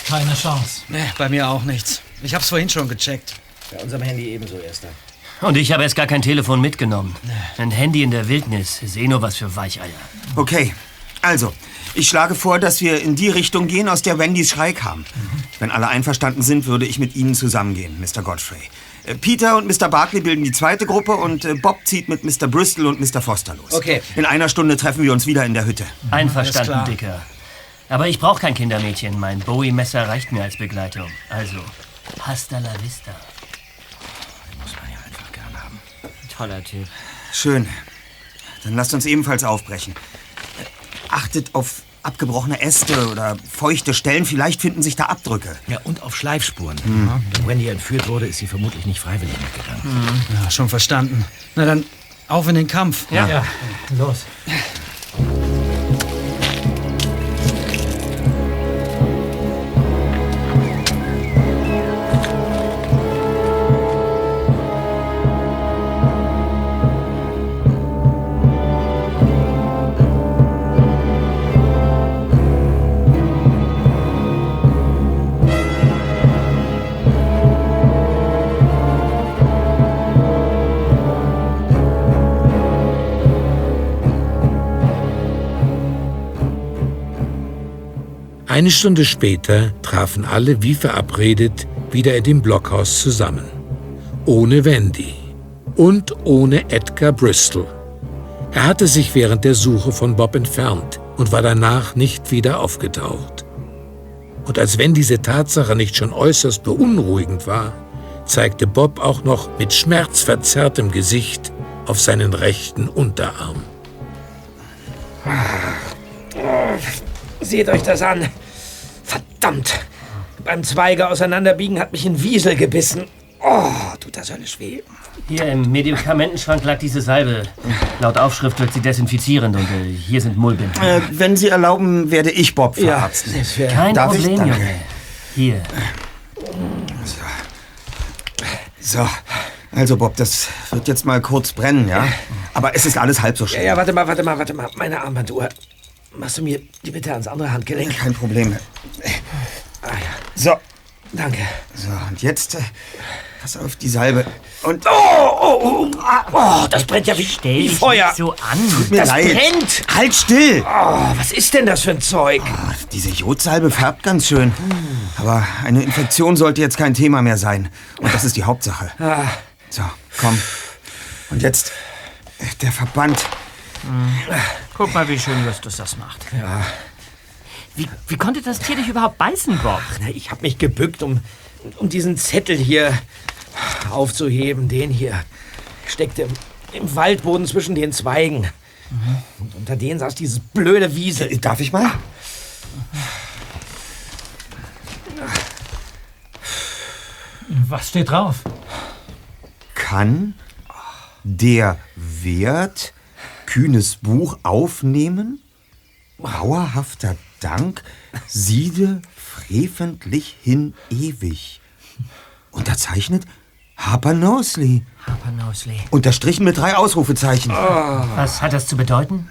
Keine Chance. Nee, bei mir auch nichts. Ich hab's vorhin schon gecheckt. Bei unserem Handy ebenso, Erster. Und ich habe erst gar kein Telefon mitgenommen. Ein Handy in der Wildnis. Seh nur was für Weicheier. Okay. Also, ich schlage vor, dass wir in die Richtung gehen, aus der Wendys Schrei kam. Wenn alle einverstanden sind, würde ich mit Ihnen zusammengehen, Mr. Godfrey. Äh, Peter und Mr. Barkley bilden die zweite Gruppe und äh, Bob zieht mit Mr. Bristol und Mr. Foster los. Okay. In einer Stunde treffen wir uns wieder in der Hütte. Einverstanden, klar. Dicker. Aber ich brauche kein Kindermädchen. Mein Bowie-Messer reicht mir als Begleitung. Also, hasta la vista. Muss man ja einfach gern haben. Toller Typ. Schön. Dann lasst uns ebenfalls aufbrechen. Achtet auf abgebrochene Äste oder feuchte Stellen. Vielleicht finden sich da Abdrücke. Ja, und auf Schleifspuren. Wenn Wendy entführt wurde, ist sie vermutlich nicht freiwillig mitgegangen. Ja, schon verstanden. Na dann, auf in den Kampf. Ja, los. Eine Stunde später trafen alle wie verabredet wieder in dem Blockhaus zusammen. Ohne Wendy und ohne Edgar Bristol. Er hatte sich während der Suche von Bob entfernt und war danach nicht wieder aufgetaucht. Und als wenn diese Tatsache nicht schon äußerst beunruhigend war, zeigte Bob auch noch mit schmerzverzerrtem Gesicht auf seinen rechten Unterarm. Seht euch das an. Verdammt. Beim Zweige auseinanderbiegen hat mich ein Wiesel gebissen. Oh, tut das höllisch weh. Hier im Medikamentenschrank lag diese Salbe. Laut Aufschrift wirkt sie desinfizierend und äh, hier sind Mullbinden. Äh, wenn Sie erlauben, werde ich Bob Ja, verarzten. das wär- Kein Darf Problem, ich? Danke. Junge. Hier. So, also Bob, das wird jetzt mal kurz brennen, ja? Aber es ist alles halb so Ja, schlimm. ja, warte mal, warte mal, warte mal. Meine Armbanduhr. Machst du mir die bitte ans andere Handgelenk? Kein Problem. Ah ja. So. Danke. So, und jetzt, äh, pass auf die Salbe. Und, Oh, oh, oh, ah, oh, das brennt ja wie, wie dich Feuer. nicht so an. tut mir das leid. brennt. Halt still! Oh, was ist denn das für ein Zeug? Ah, diese Jodsalbe färbt ganz schön. Aber eine Infektion sollte jetzt kein Thema mehr sein. Und das ist die Hauptsache. Ah. So, komm. Und jetzt der Verband. Guck mal, wie schön Justus das macht. Ja. Wie, wie konnte das Tier dich überhaupt beißen, Bob? Na, ich habe mich gebückt, um, um diesen Zettel hier aufzuheben. Den hier steckte im, im Waldboden zwischen den Zweigen. Und unter denen saß dieses blöde Wiesel. Äh, Darf ich mal? Was steht drauf? Kann der Wert kühnes Buch aufnehmen? Dauerhafter Dank, siede freventlich hin ewig. Unterzeichnet Harper Nosley. Harper Nosley. Unterstrichen mit drei Ausrufezeichen. Was hat das zu bedeuten?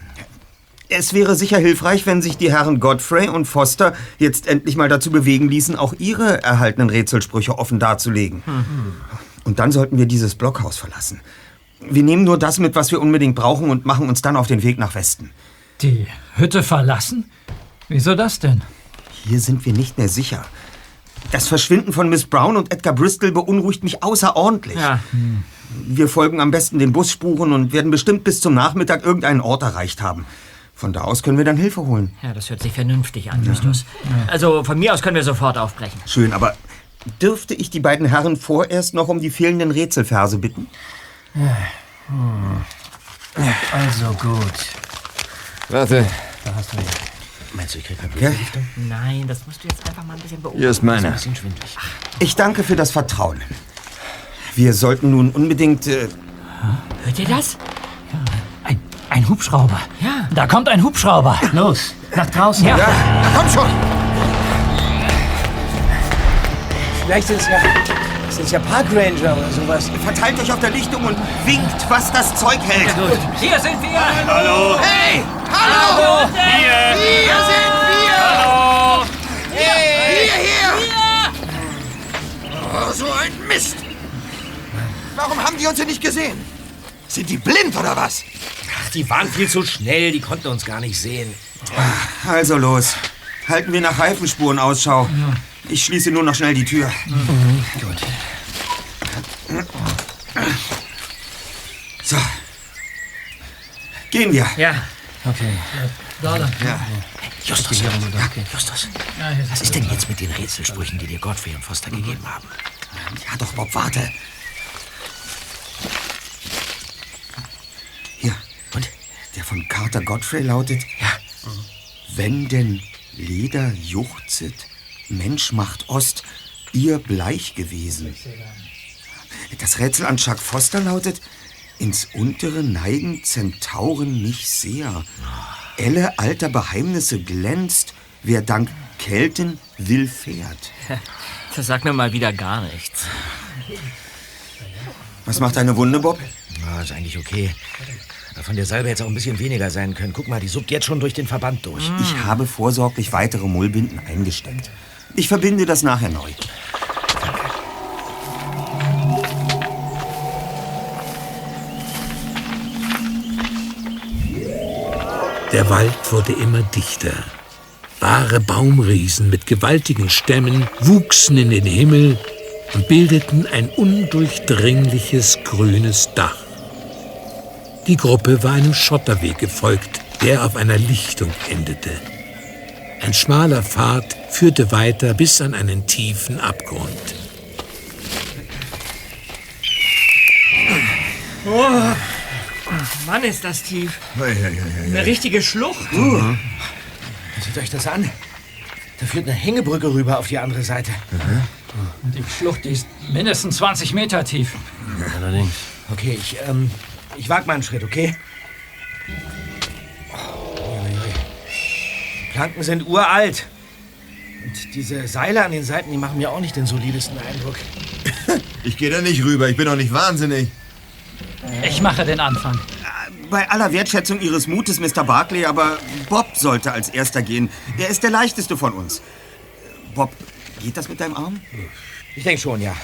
Es wäre sicher hilfreich, wenn sich die Herren Godfrey und Foster jetzt endlich mal dazu bewegen ließen, auch ihre erhaltenen Rätselsprüche offen darzulegen. Und dann sollten wir dieses Blockhaus verlassen. Wir nehmen nur das mit, was wir unbedingt brauchen und machen uns dann auf den Weg nach Westen. Die Hütte verlassen? Wieso das denn? Hier sind wir nicht mehr sicher. Das Verschwinden von Miss Brown und Edgar Bristol beunruhigt mich außerordentlich. Ja. Wir folgen am besten den Busspuren und werden bestimmt bis zum Nachmittag irgendeinen Ort erreicht haben. Von da aus können wir dann Hilfe holen. Ja, das hört sich vernünftig an, Justus. Also von mir aus können wir sofort aufbrechen. Schön, aber dürfte ich die beiden Herren vorerst noch um die fehlenden Rätselverse bitten? Also gut. Warte, Da hast du ihn. Meinst du, ich krieg keine Okay. Blutvergiftung? Nein, das musst du jetzt einfach mal ein bisschen beobachten. hier ist meine. Ein bisschen schwindlig. Ich danke für das Vertrauen. Wir sollten nun unbedingt. Äh, Hört ihr das? Ein, ein Hubschrauber. Ja. Da kommt ein Hubschrauber. Los, nach draußen. Ja. komm schon! Vielleicht sind es ja, sind's ja Parkranger oder sowas. Verteilt euch auf der Lichtung und winkt, was das Zeug hält. Hier sind wir. Hallo! Hey! Hallo! Hier! Hier sind wir! Hallo! Hier, hier! Oh, so ein Mist! Warum haben die uns denn nicht gesehen? Sind die blind oder was? Ach, die waren viel zu schnell, die konnten uns gar nicht sehen. Also los. Halten wir nach Reifenspuren Ausschau. Ich schließe nur noch schnell die Tür. Gut. So. Gehen wir. Ja. Okay. Da, da. Justus, ja, Justus, was ist denn jetzt mit den Rätselsprüchen, die dir Godfrey und Foster gegeben haben? Ja, doch, Bob, warte. Hier. Und? Der von Carter Godfrey lautet: Ja. Wenn denn Leder juchzet, Mensch macht Ost, ihr bleich gewesen. Das Rätsel an Chuck Foster lautet: Ins untere neigen Zentauren nicht sehr. Elle alter Geheimnisse glänzt, wer dank Kelten will fährt. Das sagt mir mal wieder gar nichts. Was macht deine Wunde, Bob? Ja, ist eigentlich okay. Von der Salbe hätte es auch ein bisschen weniger sein können. Guck mal, die suppt jetzt schon durch den Verband durch. Ich habe vorsorglich weitere Mullbinden eingesteckt. Ich verbinde das nachher neu. Der Wald wurde immer dichter. Wahre Baumriesen mit gewaltigen Stämmen wuchsen in den Himmel und bildeten ein undurchdringliches grünes Dach. Die Gruppe war einem Schotterweg gefolgt, der auf einer Lichtung endete. Ein schmaler Pfad führte weiter bis an einen tiefen Abgrund. Oh, Mann, ist das tief. Eine richtige Schlucht. Seht euch das an. Da führt eine Hängebrücke rüber auf die andere Seite. Die Schlucht die ist mindestens 20 Meter tief. Allerdings. Okay, ich, ähm, ich wag mal einen Schritt, okay? Die Planken sind uralt. Und diese Seile an den Seiten, die machen mir auch nicht den solidesten Eindruck. Ich gehe da nicht rüber, ich bin doch nicht wahnsinnig. Ich mache den Anfang. Bei aller Wertschätzung Ihres Mutes, Mr. Barclay, aber Bob sollte als erster gehen. Er ist der leichteste von uns. Bob, geht das mit deinem Arm? Ich denke schon, ja.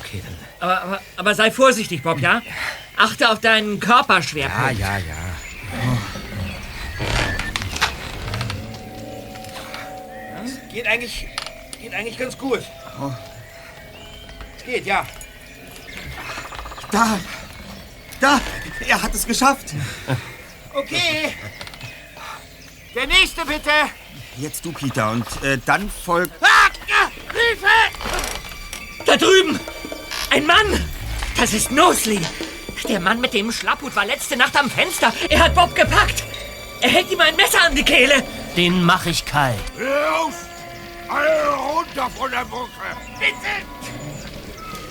Okay, dann. Aber, aber, aber sei vorsichtig, Bob, ja? Achte auf deinen Körperschwerpunkt. Ja, ja, ja. Geht eigentlich, geht eigentlich ganz gut. Es geht, ja. Da! Da! Er hat es geschafft! Okay. Der nächste bitte. Jetzt du, Peter, und äh, dann folgt. Ah, ah, Hilfe! Da drüben! Ein Mann! Das ist Nosley! Der Mann mit dem Schlapphut war letzte Nacht am Fenster. Er hat Bob gepackt. Er hält ihm ein Messer an die Kehle. Den mach ich kalt. Los! Alle runter von der Brücke! Bitte!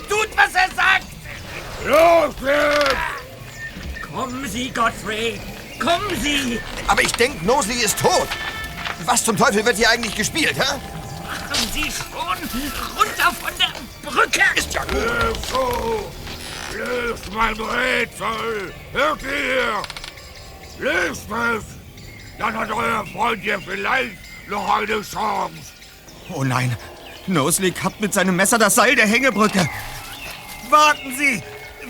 Tut, was er sagt! Los jetzt! Kommen Sie, Godfrey! Kommen Sie! Aber ich denke, Nosley ist tot. Was zum Teufel wird hier eigentlich gespielt, hä? Machen Sie schon! Runter von der Brücke! Ist ja gut. Hilfe! Löst mein Rätsel! Hört ihr? Löst es! Dann hat euer Freund hier vielleicht noch eine Chance. Oh nein! Nosley kappt mit seinem Messer das Seil der Hängebrücke. Warten Sie!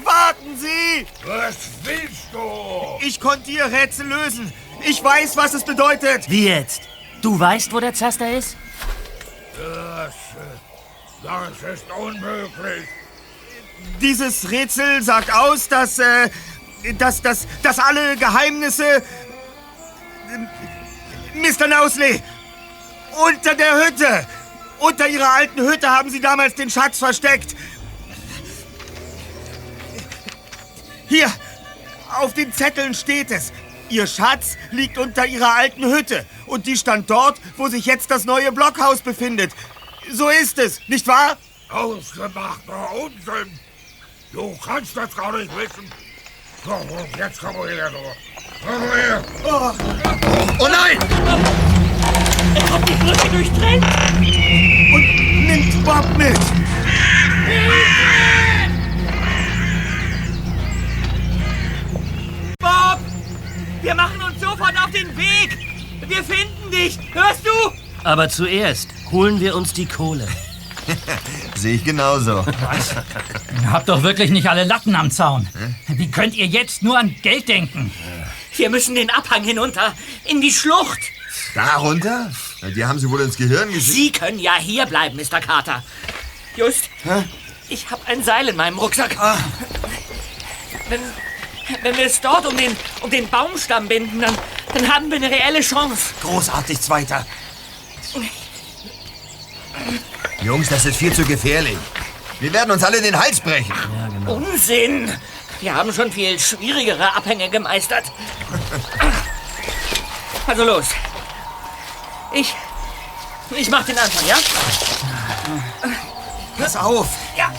Warten Sie! Was willst du? Ich konnte Ihr Rätsel lösen. Ich weiß, was es bedeutet. Wie jetzt? Du weißt, wo der Zaster ist? Das, das ist unmöglich. Dieses Rätsel sagt aus, dass, äh, dass, dass, dass alle Geheimnisse... Äh, Mr. Nausley! Unter der Hütte! Unter Ihrer alten Hütte haben Sie damals den Schatz versteckt. Hier, auf den Zetteln steht es. Ihr Schatz liegt unter Ihrer alten Hütte. Und die stand dort, wo sich jetzt das neue Blockhaus befindet. So ist es, nicht wahr? Ausgemachter Unsinn! Du kannst das gar nicht wissen. So, jetzt komm her, du. Komm her! Oh, oh nein! Er hat die Brücke durchtrennt! Und nimmt Bob mit! Bob! Wir machen uns sofort auf den Weg! Wir finden dich! Hörst du? Aber zuerst holen wir uns die Kohle. Sehe ich genauso. Was? Ihr habt doch wirklich nicht alle Latten am Zaun. Wie könnt ihr jetzt nur an Geld denken? Wir müssen den Abhang hinunter, in die Schlucht. Da runter? Die haben sie wohl ins Gehirn geschickt. Sie können ja hier bleiben, Mr. Carter. Just, ich habe ein Seil in meinem Rucksack. Wenn, wenn wir es dort um den, um den Baumstamm binden, dann, dann haben wir eine reelle Chance. Großartig, Zweiter. Jungs, das ist viel zu gefährlich. Wir werden uns alle den Hals brechen. Unsinn! Wir haben schon viel schwierigere Abhänge gemeistert. Also los. Ich. Ich mach den Anfang, ja? Pass auf! Ja.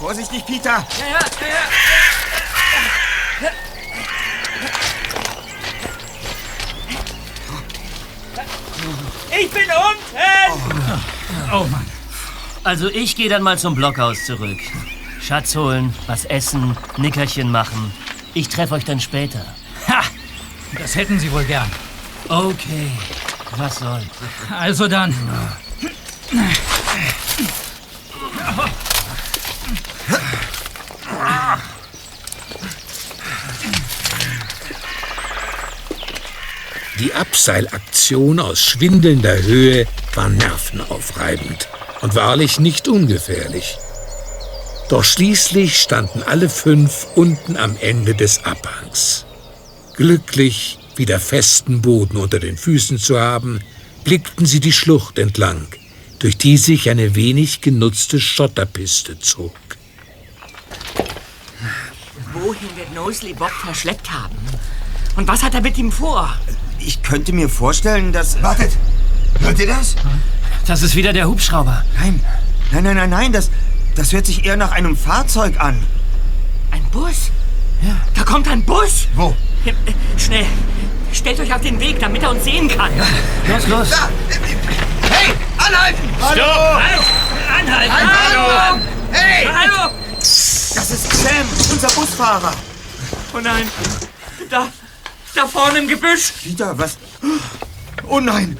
Vorsichtig, Peter! Ja, ja, ja, ja. Ich bin unten! Oh Mann. Also ich gehe dann mal zum Blockhaus zurück. Schatz holen, was essen, Nickerchen machen. Ich treffe euch dann später. Das hätten Sie wohl gern. Okay, was soll's. Also dann. Die Abseilaktion aus schwindelnder Höhe war nervenaufreibend und wahrlich nicht ungefährlich. Doch schließlich standen alle fünf unten am Ende des Abhangs. Glücklich, wieder festen Boden unter den Füßen zu haben, blickten sie die Schlucht entlang, durch die sich eine wenig genutzte Schotterpiste zog. Wohin wird Nosley Bob verschleppt haben? Und was hat er mit ihm vor? Ich könnte mir vorstellen, dass. Wartet! Hört ihr das? Das ist wieder der Hubschrauber. Nein, nein, nein, nein, nein, das, das hört sich eher nach einem Fahrzeug an. Ein Bus? Ja. Da kommt ein Bus? Wo? Schnell. Stellt euch auf den Weg, damit er uns sehen kann. Los, los. Da! Hey, anhalten! Stopp! Halt! Anhalten! Hallo! Hey! Hallo! Das ist Sam, unser Busfahrer. Oh nein. Da, da vorne im Gebüsch. Wieder was? Oh nein,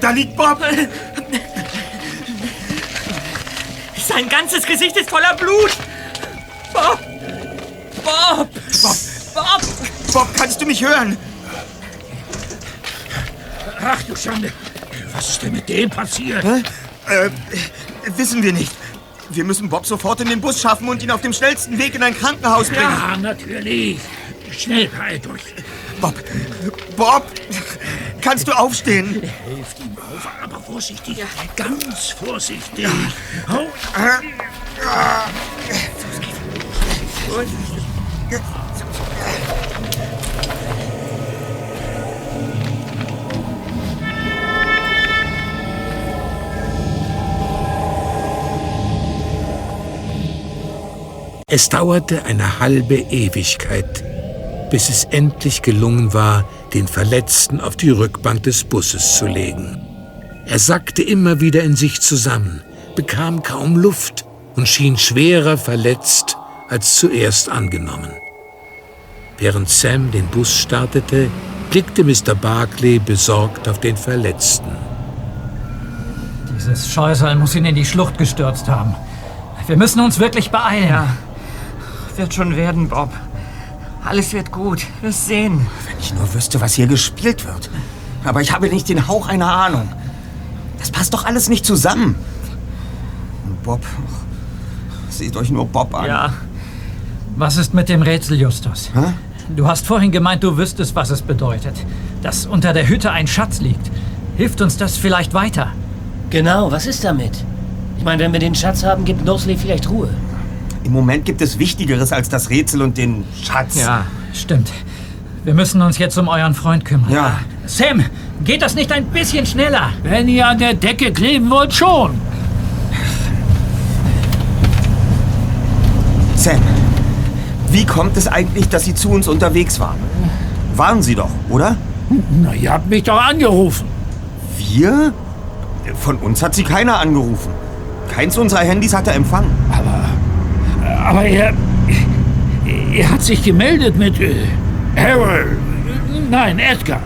da liegt Bob. Sein ganzes Gesicht ist voller Blut. Bob! Bob! Bob, Bob! Bob, kannst du mich hören? Ach du Schande. Was ist denn mit dem passiert? Hä? Äh, wissen wir nicht. Wir müssen Bob sofort in den Bus schaffen und ihn auf dem schnellsten Weg in ein Krankenhaus bringen. Ja, natürlich. Schnell, beeilt euch. Bob, Bob, kannst du aufstehen? Helft ihm auf, aber vorsichtig. Ganz vorsichtig. Oh. Es dauerte eine halbe Ewigkeit, bis es endlich gelungen war, den Verletzten auf die Rückbank des Busses zu legen. Er sackte immer wieder in sich zusammen, bekam kaum Luft und schien schwerer verletzt als zuerst angenommen. Während Sam den Bus startete, blickte Mr. Barclay besorgt auf den Verletzten. Dieses Scheusal muss ihn in die Schlucht gestürzt haben. Wir müssen uns wirklich beeilen. Ja. Wird schon werden, Bob. Alles wird gut. Wirst sehen. Wenn ich nur wüsste, was hier gespielt wird. Aber ich habe nicht den Hauch einer Ahnung. Das passt doch alles nicht zusammen. Und Bob, seht euch nur Bob an. Ja. Was ist mit dem Rätsel, Justus? Hä? Du hast vorhin gemeint, du wüsstest, was es bedeutet. Dass unter der Hütte ein Schatz liegt. Hilft uns das vielleicht weiter? Genau, was ist damit? Ich meine, wenn wir den Schatz haben, gibt Nosley vielleicht Ruhe. Im Moment gibt es Wichtigeres als das Rätsel und den Schatz. Ja, stimmt. Wir müssen uns jetzt um euren Freund kümmern. Ja. Sam, geht das nicht ein bisschen schneller? Wenn ihr an der Decke kleben wollt, schon. Sam, wie kommt es eigentlich, dass Sie zu uns unterwegs waren? Waren Sie doch, oder? Na, ihr habt mich doch angerufen. Wir? Von uns hat Sie keiner angerufen. Keins unserer Handys hatte Empfang. Aber, aber er, er hat sich gemeldet mit äh, Harold. Nein, Edgar.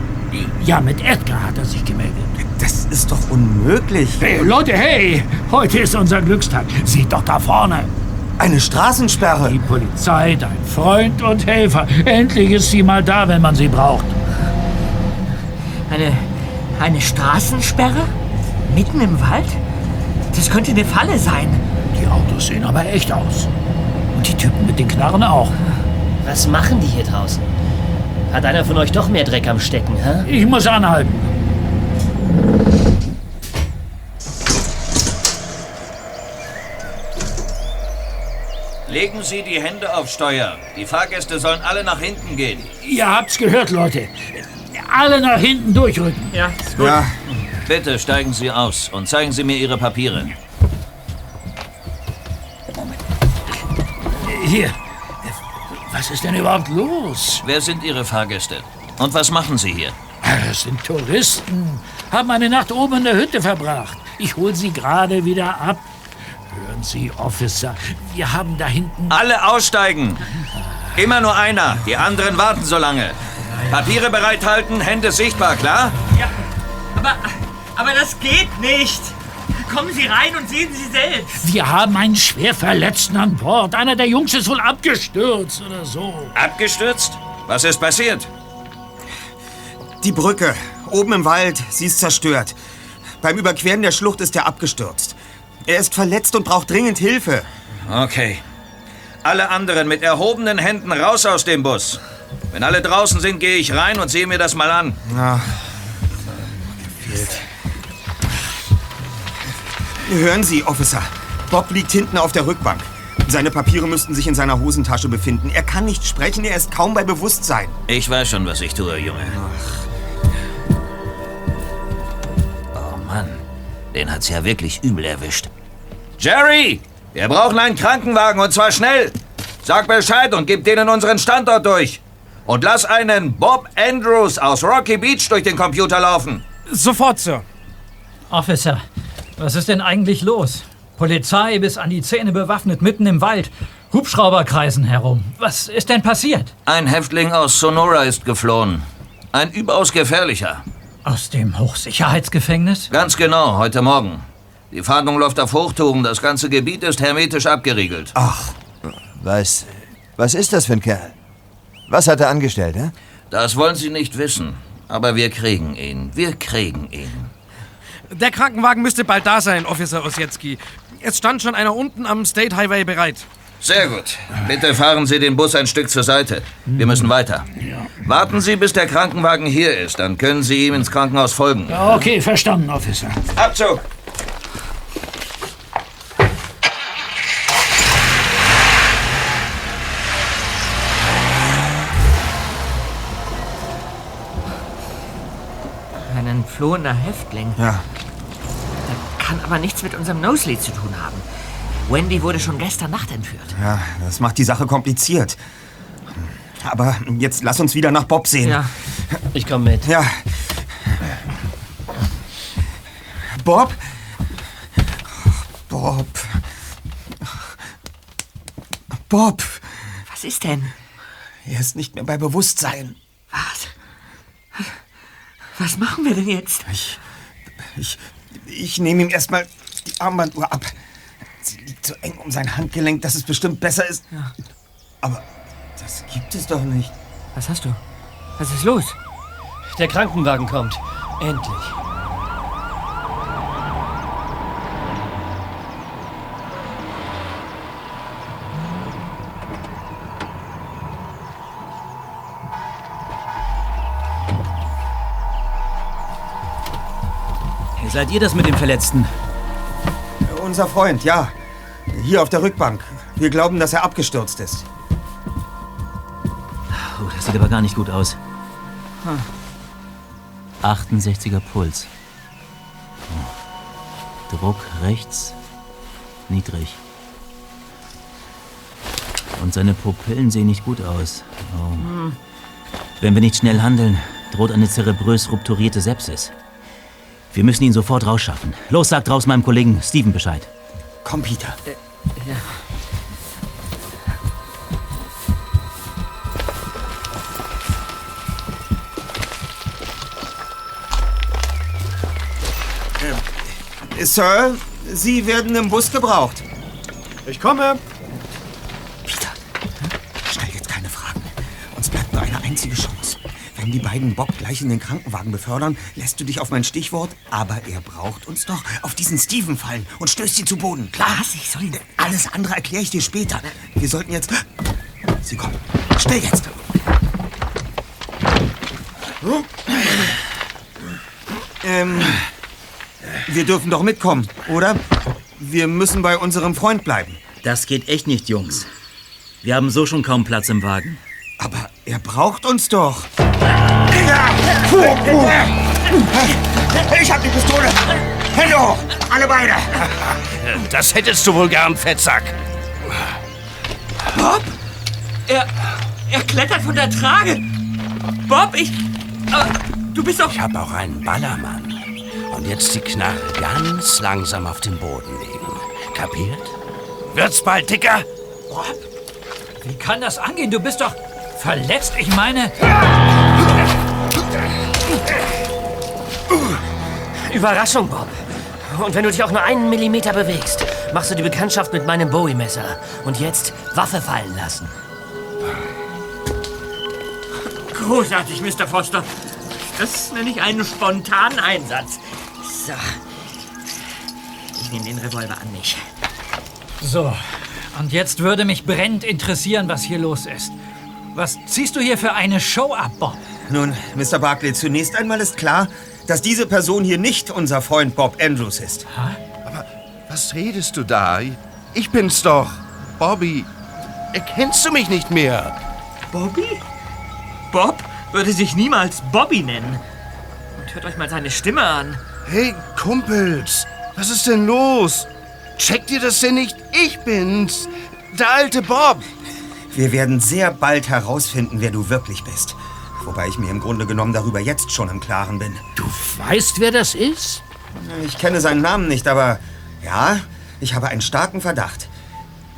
Ja, mit Edgar hat er sich gemeldet. Das ist doch unmöglich. Hey, Leute, hey, heute ist unser Glückstag. Seht doch da vorne. Eine Straßensperre. Die Polizei, dein Freund und Helfer. Endlich ist sie mal da, wenn man sie braucht. Eine, eine Straßensperre? Mitten im Wald? Das könnte eine Falle sein. Die Autos sehen aber echt aus. Und die Typen mit den Knarren auch. Was machen die hier draußen? Hat einer von euch doch mehr Dreck am Stecken, hä? Ich muss anhalten. Legen Sie die Hände auf Steuer. Die Fahrgäste sollen alle nach hinten gehen. Ihr habt's gehört, Leute. Alle nach hinten durchrücken. Ja, ist gut. Ja. Bitte steigen Sie aus und zeigen Sie mir Ihre Papiere. Hier. Was ist denn überhaupt los? Wer sind Ihre Fahrgäste? Und was machen Sie hier? Das sind Touristen. Haben eine Nacht oben in der Hütte verbracht. Ich hol sie gerade wieder ab. Hören Sie, Officer, wir haben da hinten... Alle aussteigen! Immer nur einer. Die anderen warten so lange. Papiere bereithalten, Hände sichtbar, klar? Ja, aber, aber das geht nicht. Kommen Sie rein und sehen Sie selbst. Wir haben einen schwer Verletzten an Bord. Einer der Jungs ist wohl abgestürzt oder so. Abgestürzt? Was ist passiert? Die Brücke, oben im Wald, sie ist zerstört. Beim Überqueren der Schlucht ist er abgestürzt. Er ist verletzt und braucht dringend Hilfe. Okay. Alle anderen mit erhobenen Händen raus aus dem Bus. Wenn alle draußen sind, gehe ich rein und sehe mir das mal an. Ja. Gefehlt. Hören Sie, Officer. Bob liegt hinten auf der Rückbank. Seine Papiere müssten sich in seiner Hosentasche befinden. Er kann nicht sprechen, er ist kaum bei Bewusstsein. Ich weiß schon, was ich tue, Junge. Mann, den hat's ja wirklich übel erwischt. Jerry, wir brauchen einen Krankenwagen und zwar schnell. Sag Bescheid und gib denen unseren Standort durch. Und lass einen Bob Andrews aus Rocky Beach durch den Computer laufen. Sofort, Sir. Officer, was ist denn eigentlich los? Polizei bis an die Zähne bewaffnet mitten im Wald. Hubschrauber kreisen herum. Was ist denn passiert? Ein Häftling aus Sonora ist geflohen. Ein überaus gefährlicher. Aus dem Hochsicherheitsgefängnis? Ganz genau, heute Morgen. Die Fahndung läuft auf Hochtouren. Das ganze Gebiet ist hermetisch abgeriegelt. Ach, was, was ist das für ein Kerl? Was hat er angestellt, hä? Das wollen Sie nicht wissen. Aber wir kriegen ihn. Wir kriegen ihn. Der Krankenwagen müsste bald da sein, Officer Ossietzky. Es stand schon einer unten am State Highway bereit. Sehr gut. Bitte fahren Sie den Bus ein Stück zur Seite. Wir müssen weiter. Warten Sie, bis der Krankenwagen hier ist. Dann können Sie ihm ins Krankenhaus folgen. Okay, verstanden, Officer. Abzug! Ein entflohener Häftling. Ja. Kann aber nichts mit unserem Nosely zu tun haben. Wendy wurde schon gestern Nacht entführt. Ja, das macht die Sache kompliziert. Aber jetzt lass uns wieder nach Bob sehen. Ja. Ich komme mit. Ja. Bob? Bob. Bob. Was ist denn? Er ist nicht mehr bei Bewusstsein. Was? Was machen wir denn jetzt? Ich. Ich. Ich nehme ihm erstmal die Armbanduhr ab. Sie liegt so eng um sein Handgelenk, dass es bestimmt besser ist. Ja. Aber das gibt es doch nicht. Was hast du? Was ist los? Der Krankenwagen kommt. Endlich. Seid ihr das mit dem Verletzten? Unser Freund, ja. Hier auf der Rückbank. Wir glauben, dass er abgestürzt ist. Oh, das sieht aber gar nicht gut aus. 68er Puls. Oh. Druck rechts niedrig. Und seine Pupillen sehen nicht gut aus. Oh. Hm. Wenn wir nicht schnell handeln, droht eine zerebrös rupturierte Sepsis. Wir müssen ihn sofort rausschaffen. Los, sagt draußen meinem Kollegen Steven Bescheid. Komm, Peter. Ja. Äh, Sir, Sie werden im Bus gebraucht. Ich komme. Peter, stell jetzt keine Fragen. Uns bleibt nur eine einzige Chance. Wenn die beiden Bob gleich in den Krankenwagen befördern, lässt du dich auf mein Stichwort, aber er braucht uns doch, auf diesen Steven fallen und stößt ihn zu Boden. Klar? Was? Ich soll ihn... Alles andere erkläre ich dir später. Wir sollten jetzt... Sie kommen. Schnell jetzt. Ähm, wir dürfen doch mitkommen, oder? Wir müssen bei unserem Freund bleiben. Das geht echt nicht, Jungs. Wir haben so schon kaum Platz im Wagen. Aber er braucht uns doch. Ich hab die Pistole! Hände hoch! Alle beide! Das hättest du wohl gern, Fettsack. Bob? Er. Er klettert von der Trage. Bob, ich. Aber du bist doch. Ich hab auch einen Ballermann. Und jetzt die Knarre ganz langsam auf den Boden legen. Kapiert? Wird's bald dicker? Bob, wie kann das angehen? Du bist doch verletzt. Ich meine. Überraschung, Bob. Und wenn du dich auch nur einen Millimeter bewegst, machst du die Bekanntschaft mit meinem Bowie-Messer. Und jetzt Waffe fallen lassen. Großartig, Mr. Foster. Das nenne ich einen spontanen Einsatz. So. Ich nehme den Revolver an mich. So, und jetzt würde mich brennend interessieren, was hier los ist. Was ziehst du hier für eine Show ab, Bob? Nun, Mr. Barclay, zunächst einmal ist klar, dass diese Person hier nicht unser Freund Bob Andrews ist. Aber was redest du da? Ich bin's doch. Bobby. Erkennst du mich nicht mehr? Bobby? Bob würde sich niemals Bobby nennen. Und hört euch mal seine Stimme an. Hey, Kumpels, was ist denn los? Checkt ihr das denn nicht? Ich bin's, der alte Bob. Wir werden sehr bald herausfinden, wer du wirklich bist. Wobei ich mir im Grunde genommen darüber jetzt schon im Klaren bin. Du weißt, wer das ist? Ich kenne seinen Namen nicht, aber ja, ich habe einen starken Verdacht.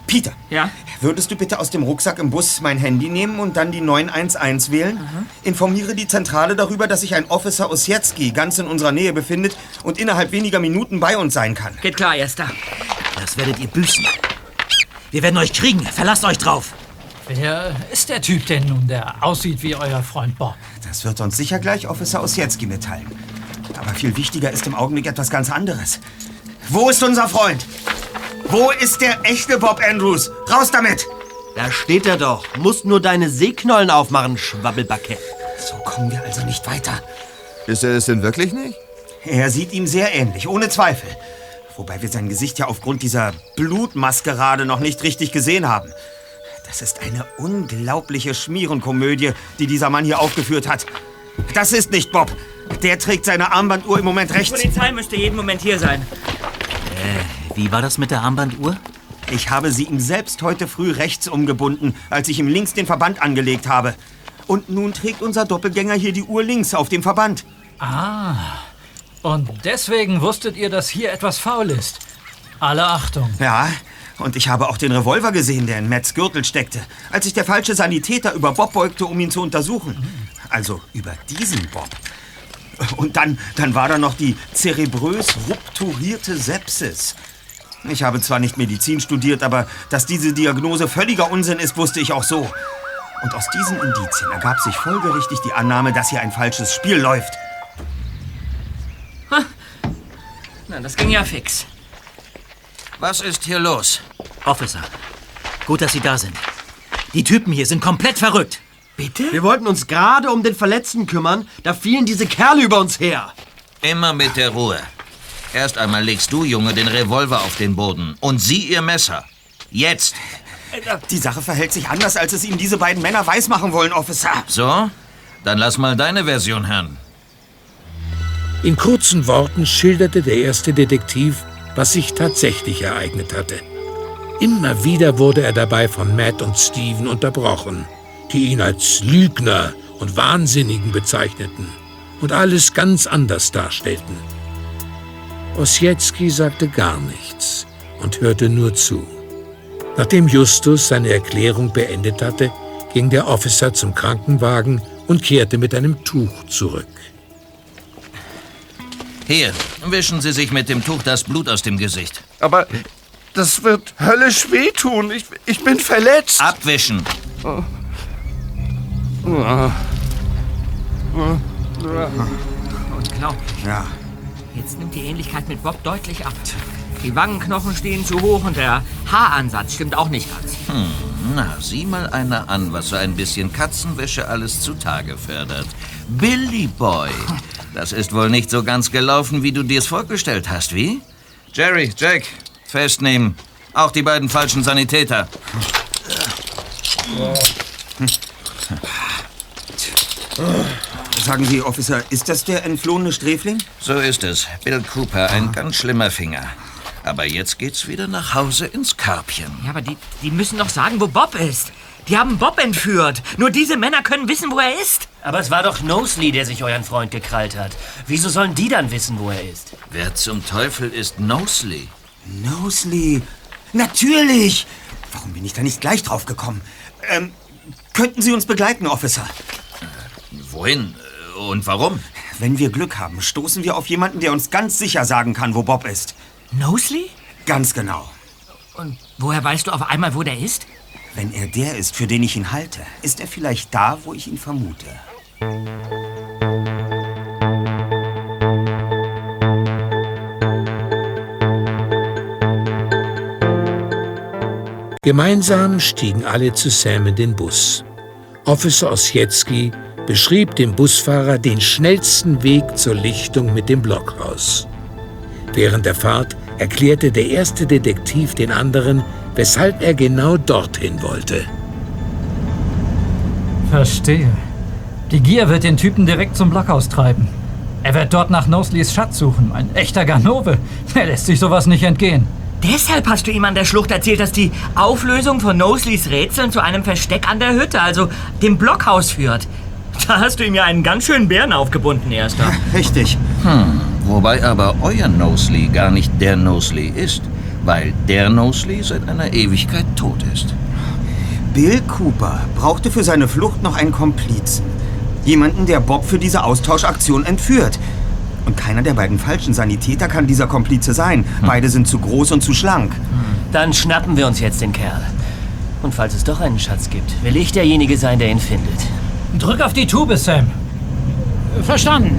Peter. Ja? Würdest du bitte aus dem Rucksack im Bus mein Handy nehmen und dann die 911 wählen? Informiere die Zentrale darüber, dass sich ein Officer Ossietzky ganz in unserer Nähe befindet und innerhalb weniger Minuten bei uns sein kann. Geht klar, Erster. Das werdet ihr büßen. Wir werden euch kriegen. Verlasst euch drauf. Wer ist der Typ denn nun, der aussieht wie euer Freund Bob? Das wird uns sicher gleich Officer Ossietzky mitteilen. Aber viel wichtiger ist im Augenblick etwas ganz anderes. Wo ist unser Freund? Wo ist der echte Bob Andrews? Raus damit! Da steht er doch. Musst nur deine Seeknollen aufmachen, Schwabbelbacke. So kommen wir also nicht weiter. Ist er es denn wirklich nicht? Er sieht ihm sehr ähnlich, ohne Zweifel. Wobei wir sein Gesicht ja aufgrund dieser Blutmaskerade noch nicht richtig gesehen haben. Das ist eine unglaubliche Schmierenkomödie, die dieser Mann hier aufgeführt hat. Das ist nicht Bob. Der trägt seine Armbanduhr im Moment Die rechts. Polizei müsste jeden Moment hier sein. Äh, wie war das mit der Armbanduhr? Ich habe sie ihm selbst heute früh rechts umgebunden, als ich ihm links den Verband angelegt habe. Und nun trägt unser Doppelgänger hier die Uhr links auf dem Verband. Ah, und deswegen wusstet ihr, dass hier etwas faul ist. Alle Achtung. Ja, und ich habe auch den Revolver gesehen, der in Matts Gürtel steckte, als sich der falsche Sanitäter über Bob beugte, um ihn zu untersuchen. Also über diesen Bob. Und dann, dann war da noch die zerebrös rupturierte Sepsis. Ich habe zwar nicht Medizin studiert, aber dass diese Diagnose völliger Unsinn ist, wusste ich auch so. Und aus diesen Indizien ergab sich folgerichtig die Annahme, dass hier ein falsches Spiel läuft. Na, das ging ja fix. Was ist hier los? Officer, gut, dass Sie da sind. Die Typen hier sind komplett verrückt. Bitte? Wir wollten uns gerade um den Verletzten kümmern. Da fielen diese Kerle über uns her. Immer mit der Ruhe. Erst einmal legst du, Junge, den Revolver auf den Boden und sie ihr Messer. Jetzt. Die Sache verhält sich anders, als es Ihnen diese beiden Männer weismachen wollen, Officer. So? Dann lass mal deine Version hören. In kurzen Worten schilderte der erste Detektiv, was sich tatsächlich ereignet hatte. Immer wieder wurde er dabei von Matt und Steven unterbrochen, die ihn als Lügner und Wahnsinnigen bezeichneten und alles ganz anders darstellten. Ossietzky sagte gar nichts und hörte nur zu. Nachdem Justus seine Erklärung beendet hatte, ging der Officer zum Krankenwagen und kehrte mit einem Tuch zurück. Hier, wischen Sie sich mit dem Tuch das Blut aus dem Gesicht. Aber das wird höllisch wehtun. Ich, ich bin verletzt. Abwischen. Unglaublich. Ja. Jetzt nimmt die Ähnlichkeit mit Bob deutlich ab. Die Wangenknochen stehen zu hoch und der Haaransatz stimmt auch nicht ganz. Hm, na, sieh mal einer an, was so ein bisschen Katzenwäsche alles zutage fördert. Billy Boy. Das ist wohl nicht so ganz gelaufen, wie du dir's vorgestellt hast, wie? Jerry, Jack, festnehmen. Auch die beiden falschen Sanitäter. Sagen Sie, Officer, ist das der entflohene Sträfling? So ist es. Bill Cooper, ein ganz schlimmer Finger. Aber jetzt geht's wieder nach Hause ins Körbchen. Ja, aber die, die müssen doch sagen, wo Bob ist. Die haben Bob entführt. Nur diese Männer können wissen, wo er ist. Aber es war doch Nosley, der sich euren Freund gekrallt hat. Wieso sollen die dann wissen, wo er ist? Wer zum Teufel ist Nosley? Nosley. Natürlich. Warum bin ich da nicht gleich drauf gekommen? Ähm, könnten Sie uns begleiten, Officer? Wohin? Und warum? Wenn wir Glück haben, stoßen wir auf jemanden, der uns ganz sicher sagen kann, wo Bob ist. Nosley? Ganz genau. Und woher weißt du auf einmal, wo der ist? Wenn er der ist, für den ich ihn halte, ist er vielleicht da, wo ich ihn vermute. Gemeinsam stiegen alle zu Sam in den Bus. Officer Ossietzky beschrieb dem Busfahrer den schnellsten Weg zur Lichtung mit dem Blockhaus. Während der Fahrt erklärte der erste Detektiv den anderen, weshalb er genau dorthin wollte. Verstehe. Die Gier wird den Typen direkt zum Blockhaus treiben. Er wird dort nach Nosleys Schatz suchen. Ein echter Ganove. Er lässt sich sowas nicht entgehen. Deshalb hast du ihm an der Schlucht erzählt, dass die Auflösung von Nosleys Rätseln zu einem Versteck an der Hütte, also dem Blockhaus führt. Da hast du ihm ja einen ganz schönen Bären aufgebunden, Erster. Richtig. Hm, wobei aber euer Nosley gar nicht der Nosley ist, weil der Nosley seit einer Ewigkeit tot ist. Bill Cooper brauchte für seine Flucht noch einen Komplizen. Jemanden, der Bob für diese Austauschaktion entführt. Und keiner der beiden falschen Sanitäter kann dieser Komplize sein. Beide sind zu groß und zu schlank. Dann schnappen wir uns jetzt den Kerl. Und falls es doch einen Schatz gibt, will ich derjenige sein, der ihn findet. Drück auf die Tube, Sam. Verstanden.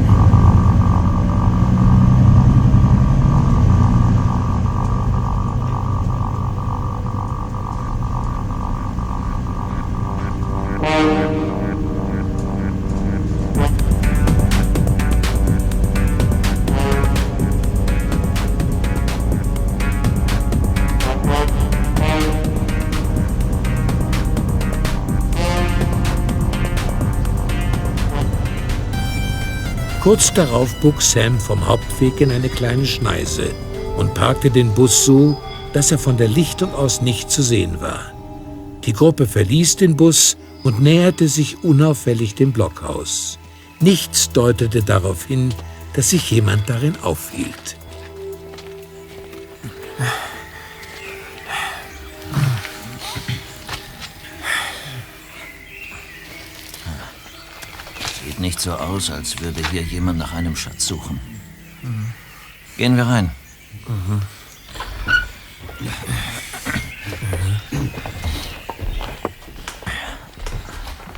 Kurz darauf bog Sam vom Hauptweg in eine kleine Schneise und parkte den Bus so, dass er von der Lichtung aus nicht zu sehen war. Die Gruppe verließ den Bus und näherte sich unauffällig dem Blockhaus. Nichts deutete darauf hin, dass sich jemand darin aufhielt. Nicht so aus, als würde hier jemand nach einem Schatz suchen. Gehen wir rein.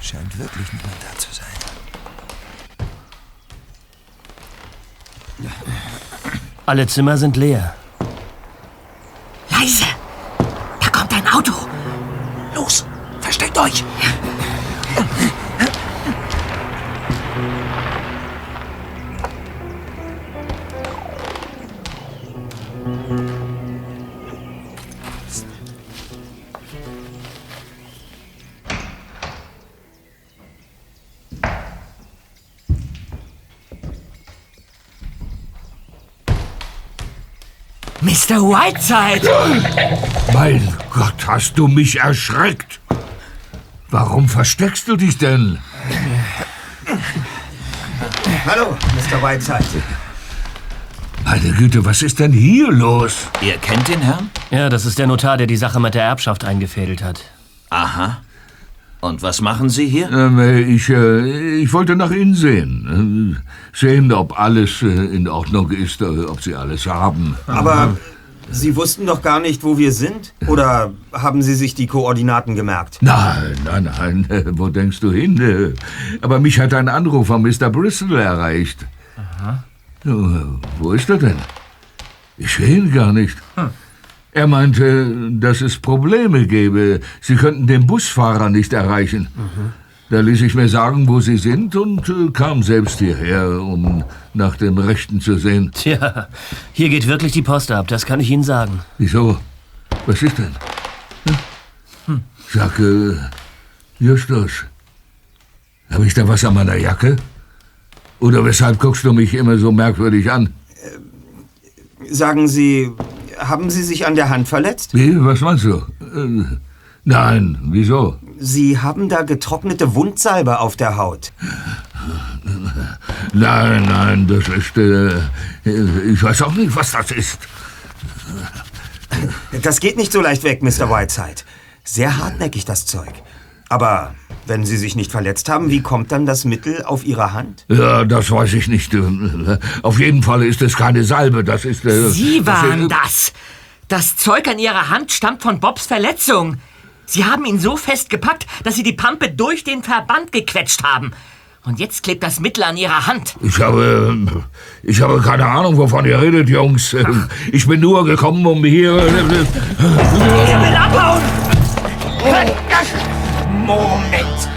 Scheint wirklich niemand da zu sein. Alle Zimmer sind leer. Mr. Whiteside! Mein Gott, hast du mich erschreckt? Warum versteckst du dich denn? Hallo, Mr. Whiteside. Meine Güte, was ist denn hier los? Ihr kennt den Herrn? Ja, das ist der Notar, der die Sache mit der Erbschaft eingefädelt hat. Aha. Und was machen Sie hier? Ähm, äh, ich, äh, ich wollte nach Ihnen sehen. Äh, Sehen, ob alles äh, in Ordnung ist, äh, ob Sie alles haben. Aber Sie wussten doch gar nicht, wo wir sind? Oder haben Sie sich die Koordinaten gemerkt? Nein, nein, nein. Wo denkst du hin? Aber mich hat ein Anruf von Mr. Bristol erreicht. Aha. Wo ist er denn? Ich sehe ihn gar nicht. Er meinte, dass es Probleme gäbe. Sie könnten den Busfahrer nicht erreichen. Da ließ ich mir sagen, wo Sie sind und äh, kam selbst hierher, um nach dem Rechten zu sehen. Tja, hier geht wirklich die Post ab, das kann ich Ihnen sagen. Wieso? Was ist denn? Hm? Sag, äh, Justus, habe ich da was an meiner Jacke? Oder weshalb guckst du mich immer so merkwürdig an? Sagen Sie, haben Sie sich an der Hand verletzt? Wie? Was meinst du? Äh, nein, wieso? Sie haben da getrocknete Wundsalbe auf der Haut. Nein, nein, das ist, äh, ich weiß auch nicht, was das ist. Das geht nicht so leicht weg, Mr. Whiteside. Sehr hartnäckig, das Zeug. Aber wenn Sie sich nicht verletzt haben, wie kommt dann das Mittel auf Ihre Hand? Ja, das weiß ich nicht. Auf jeden Fall ist es keine Salbe, das ist... Äh, Sie waren das. das! Das Zeug an Ihrer Hand stammt von Bobs Verletzung. Sie haben ihn so festgepackt, dass Sie die Pampe durch den Verband gequetscht haben. Und jetzt klebt das Mittel an Ihrer Hand. Ich habe, ich habe keine Ahnung, wovon ihr redet, Jungs. Ich bin nur gekommen, um hier... Er will abhauen! Moment!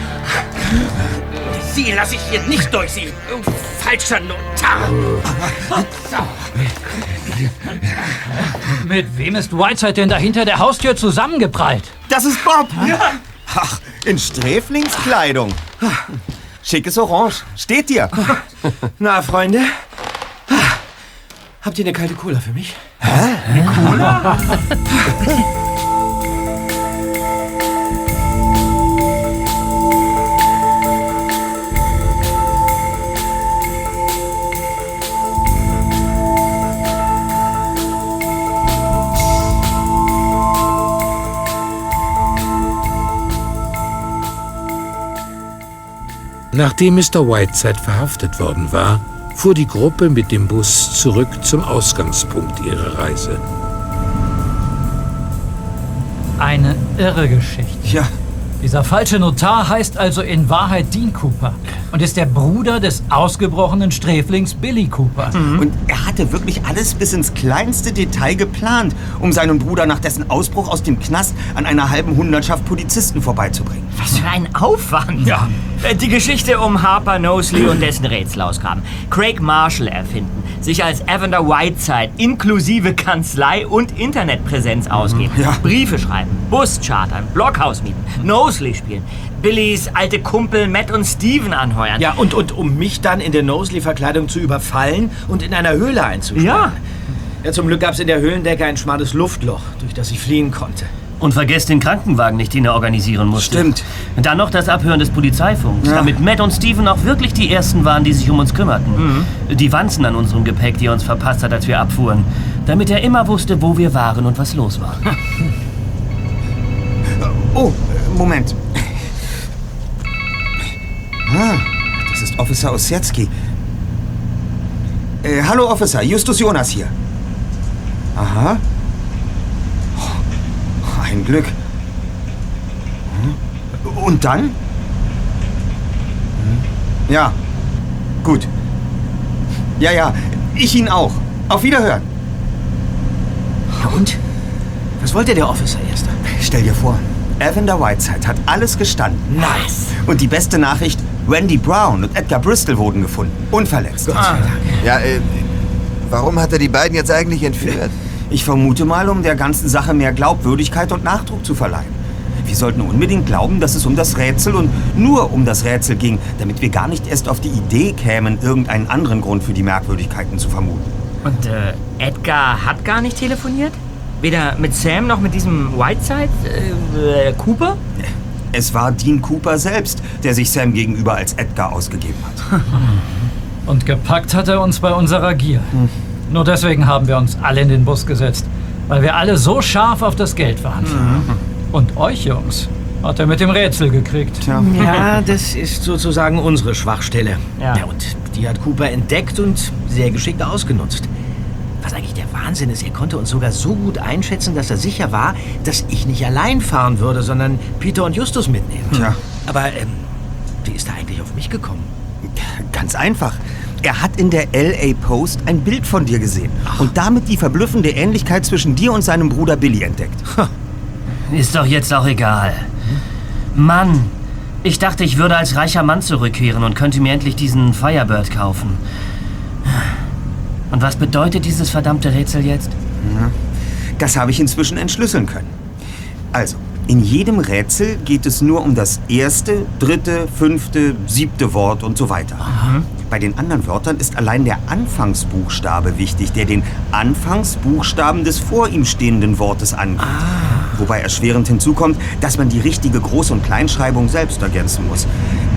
Sie lasse ich hier nicht durch, Sie falscher Notar! Mit wem ist Whiteside denn da hinter der Haustür zusammengeprallt? Das ist Bob! Ach, in Sträflingskleidung. Schickes Orange. Steht dir. Na, Freunde? Habt ihr eine kalte Cola für mich? Hä? Cola? Nachdem Mr. Whiteside verhaftet worden war, fuhr die Gruppe mit dem Bus zurück zum Ausgangspunkt ihrer Reise. Eine irre Geschichte. Ja. Dieser falsche Notar heißt also in Wahrheit Dean Cooper und ist der Bruder des ausgebrochenen Sträflings Billy Cooper. Und er hatte wirklich alles bis ins kleinste Detail geplant, um seinen Bruder nach dessen Ausbruch aus dem Knast an einer halben Hundertschaft Polizisten vorbeizubringen. Was für ein Aufwand. Ja. Die Geschichte um Harper Knowsley und dessen Rätsel ausgraben. Craig Marshall erfinden. Sich als Evander Whiteside inklusive Kanzlei und Internetpräsenz ausgeben. Ja. Briefe schreiben, Bus chartern, Blockhaus mieten, Knowsley spielen. Billys alte Kumpel Matt und Steven anheuern. Ja, und, und um mich dann in der Knowsley-Verkleidung zu überfallen und in einer Höhle einzusperren. Ja. Ja, zum Glück gab es in der Höhlendecke ein schmales Luftloch, durch das ich fliehen konnte. Und vergesst den Krankenwagen nicht, den er organisieren musste. Stimmt. Und dann noch das Abhören des Polizeifunks, Ja. damit Matt und Steven auch wirklich die Ersten waren, die sich um uns kümmerten. Die Wanzen an unserem Gepäck, die er uns verpasst hat, als wir abfuhren. Damit er immer wusste, wo wir waren und was los war. Oh, Moment. Ah, das ist Officer Ossietzky. Äh, hallo Officer, Justus Jonas hier. Aha. Oh, ein Glück. Hm. Und dann? Hm. Ja, gut. Ja, ja, ich ihn auch. Auf Wiederhören. Ja, und? Was wollte der Officer, Erster? Stell dir vor, Evander Whiteside hat alles gestanden. Nice. Und die beste Nachricht, Randy Brown und Edgar Bristol wurden gefunden. Unverletzt. Ja, äh, warum hat er die beiden jetzt eigentlich entführt? Ich vermute mal, um der ganzen Sache mehr Glaubwürdigkeit und Nachdruck zu verleihen. Wir sollten unbedingt glauben, dass es um das Rätsel und nur um das Rätsel ging, damit wir gar nicht erst auf die Idee kämen, irgendeinen anderen Grund für die Merkwürdigkeiten zu vermuten. Und äh, Edgar hat gar nicht telefoniert? Weder mit Sam noch mit diesem Whiteside? Äh, äh, Cooper? Es war Dean Cooper selbst, der sich Sam gegenüber als Edgar ausgegeben hat. Und gepackt hat er uns bei unserer Gier. Nur deswegen haben wir uns alle in den Bus gesetzt, weil wir alle so scharf auf das Geld waren. Und euch, Jungs, hat er mit dem Rätsel gekriegt. Ja, das ist sozusagen unsere Schwachstelle. Ja. und die hat Cooper entdeckt und sehr geschickt ausgenutzt. Was eigentlich der Wahnsinn ist, er konnte uns sogar so gut einschätzen, dass er sicher war, dass ich nicht allein fahren würde, sondern Peter und Justus mitnehmen. Tja. Aber ähm, wie ist er eigentlich auf mich gekommen? Ganz einfach. Er hat in der LA Post ein Bild von dir gesehen und damit die verblüffende Ähnlichkeit zwischen dir und seinem Bruder Billy entdeckt. Ist doch jetzt auch egal. Mann, ich dachte, ich würde als reicher Mann zurückkehren und könnte mir endlich diesen Firebird kaufen. Und was bedeutet dieses verdammte Rätsel jetzt? Ja, Das habe ich inzwischen entschlüsseln können. Also, in jedem Rätsel geht es nur um das erste, dritte, fünfte, siebte Wort und so weiter. Bei den anderen Wörtern ist allein der Anfangsbuchstabe wichtig, der den Anfangsbuchstaben des vor ihm stehenden Wortes angibt. Wobei erschwerend hinzukommt, dass man die richtige Groß- und Kleinschreibung selbst ergänzen muss.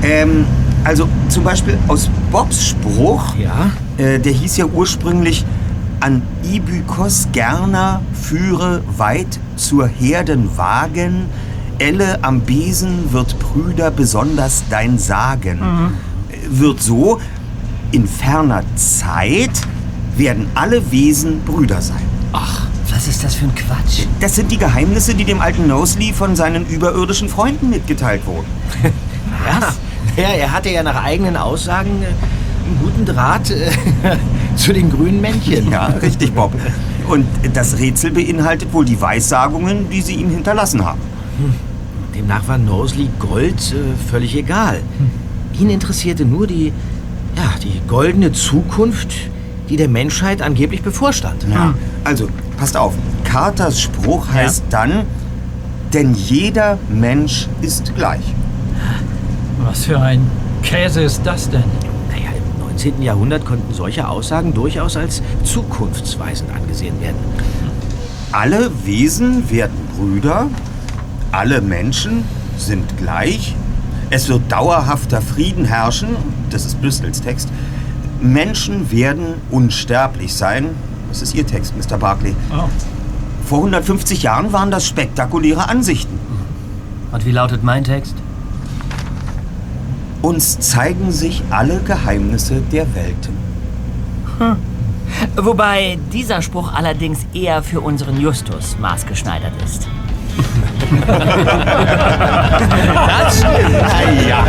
Ähm, also zum Beispiel aus Bobs Spruch, ja? äh, der hieß ja ursprünglich an Ibykos Gerner führe weit zur Herdenwagen, Elle am Besen wird Brüder besonders dein Sagen. Äh, Wird so, in ferner Zeit werden alle Wesen Brüder sein. Ach, was ist das für ein Quatsch? Das sind die Geheimnisse, die dem alten Nosley von seinen überirdischen Freunden mitgeteilt wurden. Was? Ja, er hatte ja nach eigenen Aussagen äh, einen guten Draht äh, zu den grünen Männchen. Ja, richtig, Bob. Und das Rätsel beinhaltet wohl die Weissagungen, die sie ihm hinterlassen haben. Demnach war Nosley Gold äh, völlig egal. Ihn interessierte nur die, ja, die goldene Zukunft, die der Menschheit angeblich bevorstand. Ja. Also, passt auf. Carters Spruch heißt dann, denn jeder Mensch ist gleich. Was für ein Käse ist das denn? Naja, im 19. Jahrhundert konnten solche Aussagen durchaus als zukunftsweisend angesehen werden. Alle Wesen werden Brüder, alle Menschen sind gleich, es wird dauerhafter Frieden herrschen, das ist Bristol's Text, Menschen werden unsterblich sein, das ist Ihr Text, Mr. Barclay. Oh. Vor 150 Jahren waren das spektakuläre Ansichten. Und wie lautet mein Text? Uns zeigen sich alle Geheimnisse der Welten. Hm. Wobei dieser Spruch allerdings eher für unseren Justus maßgeschneidert ist. das stimmt. Ja.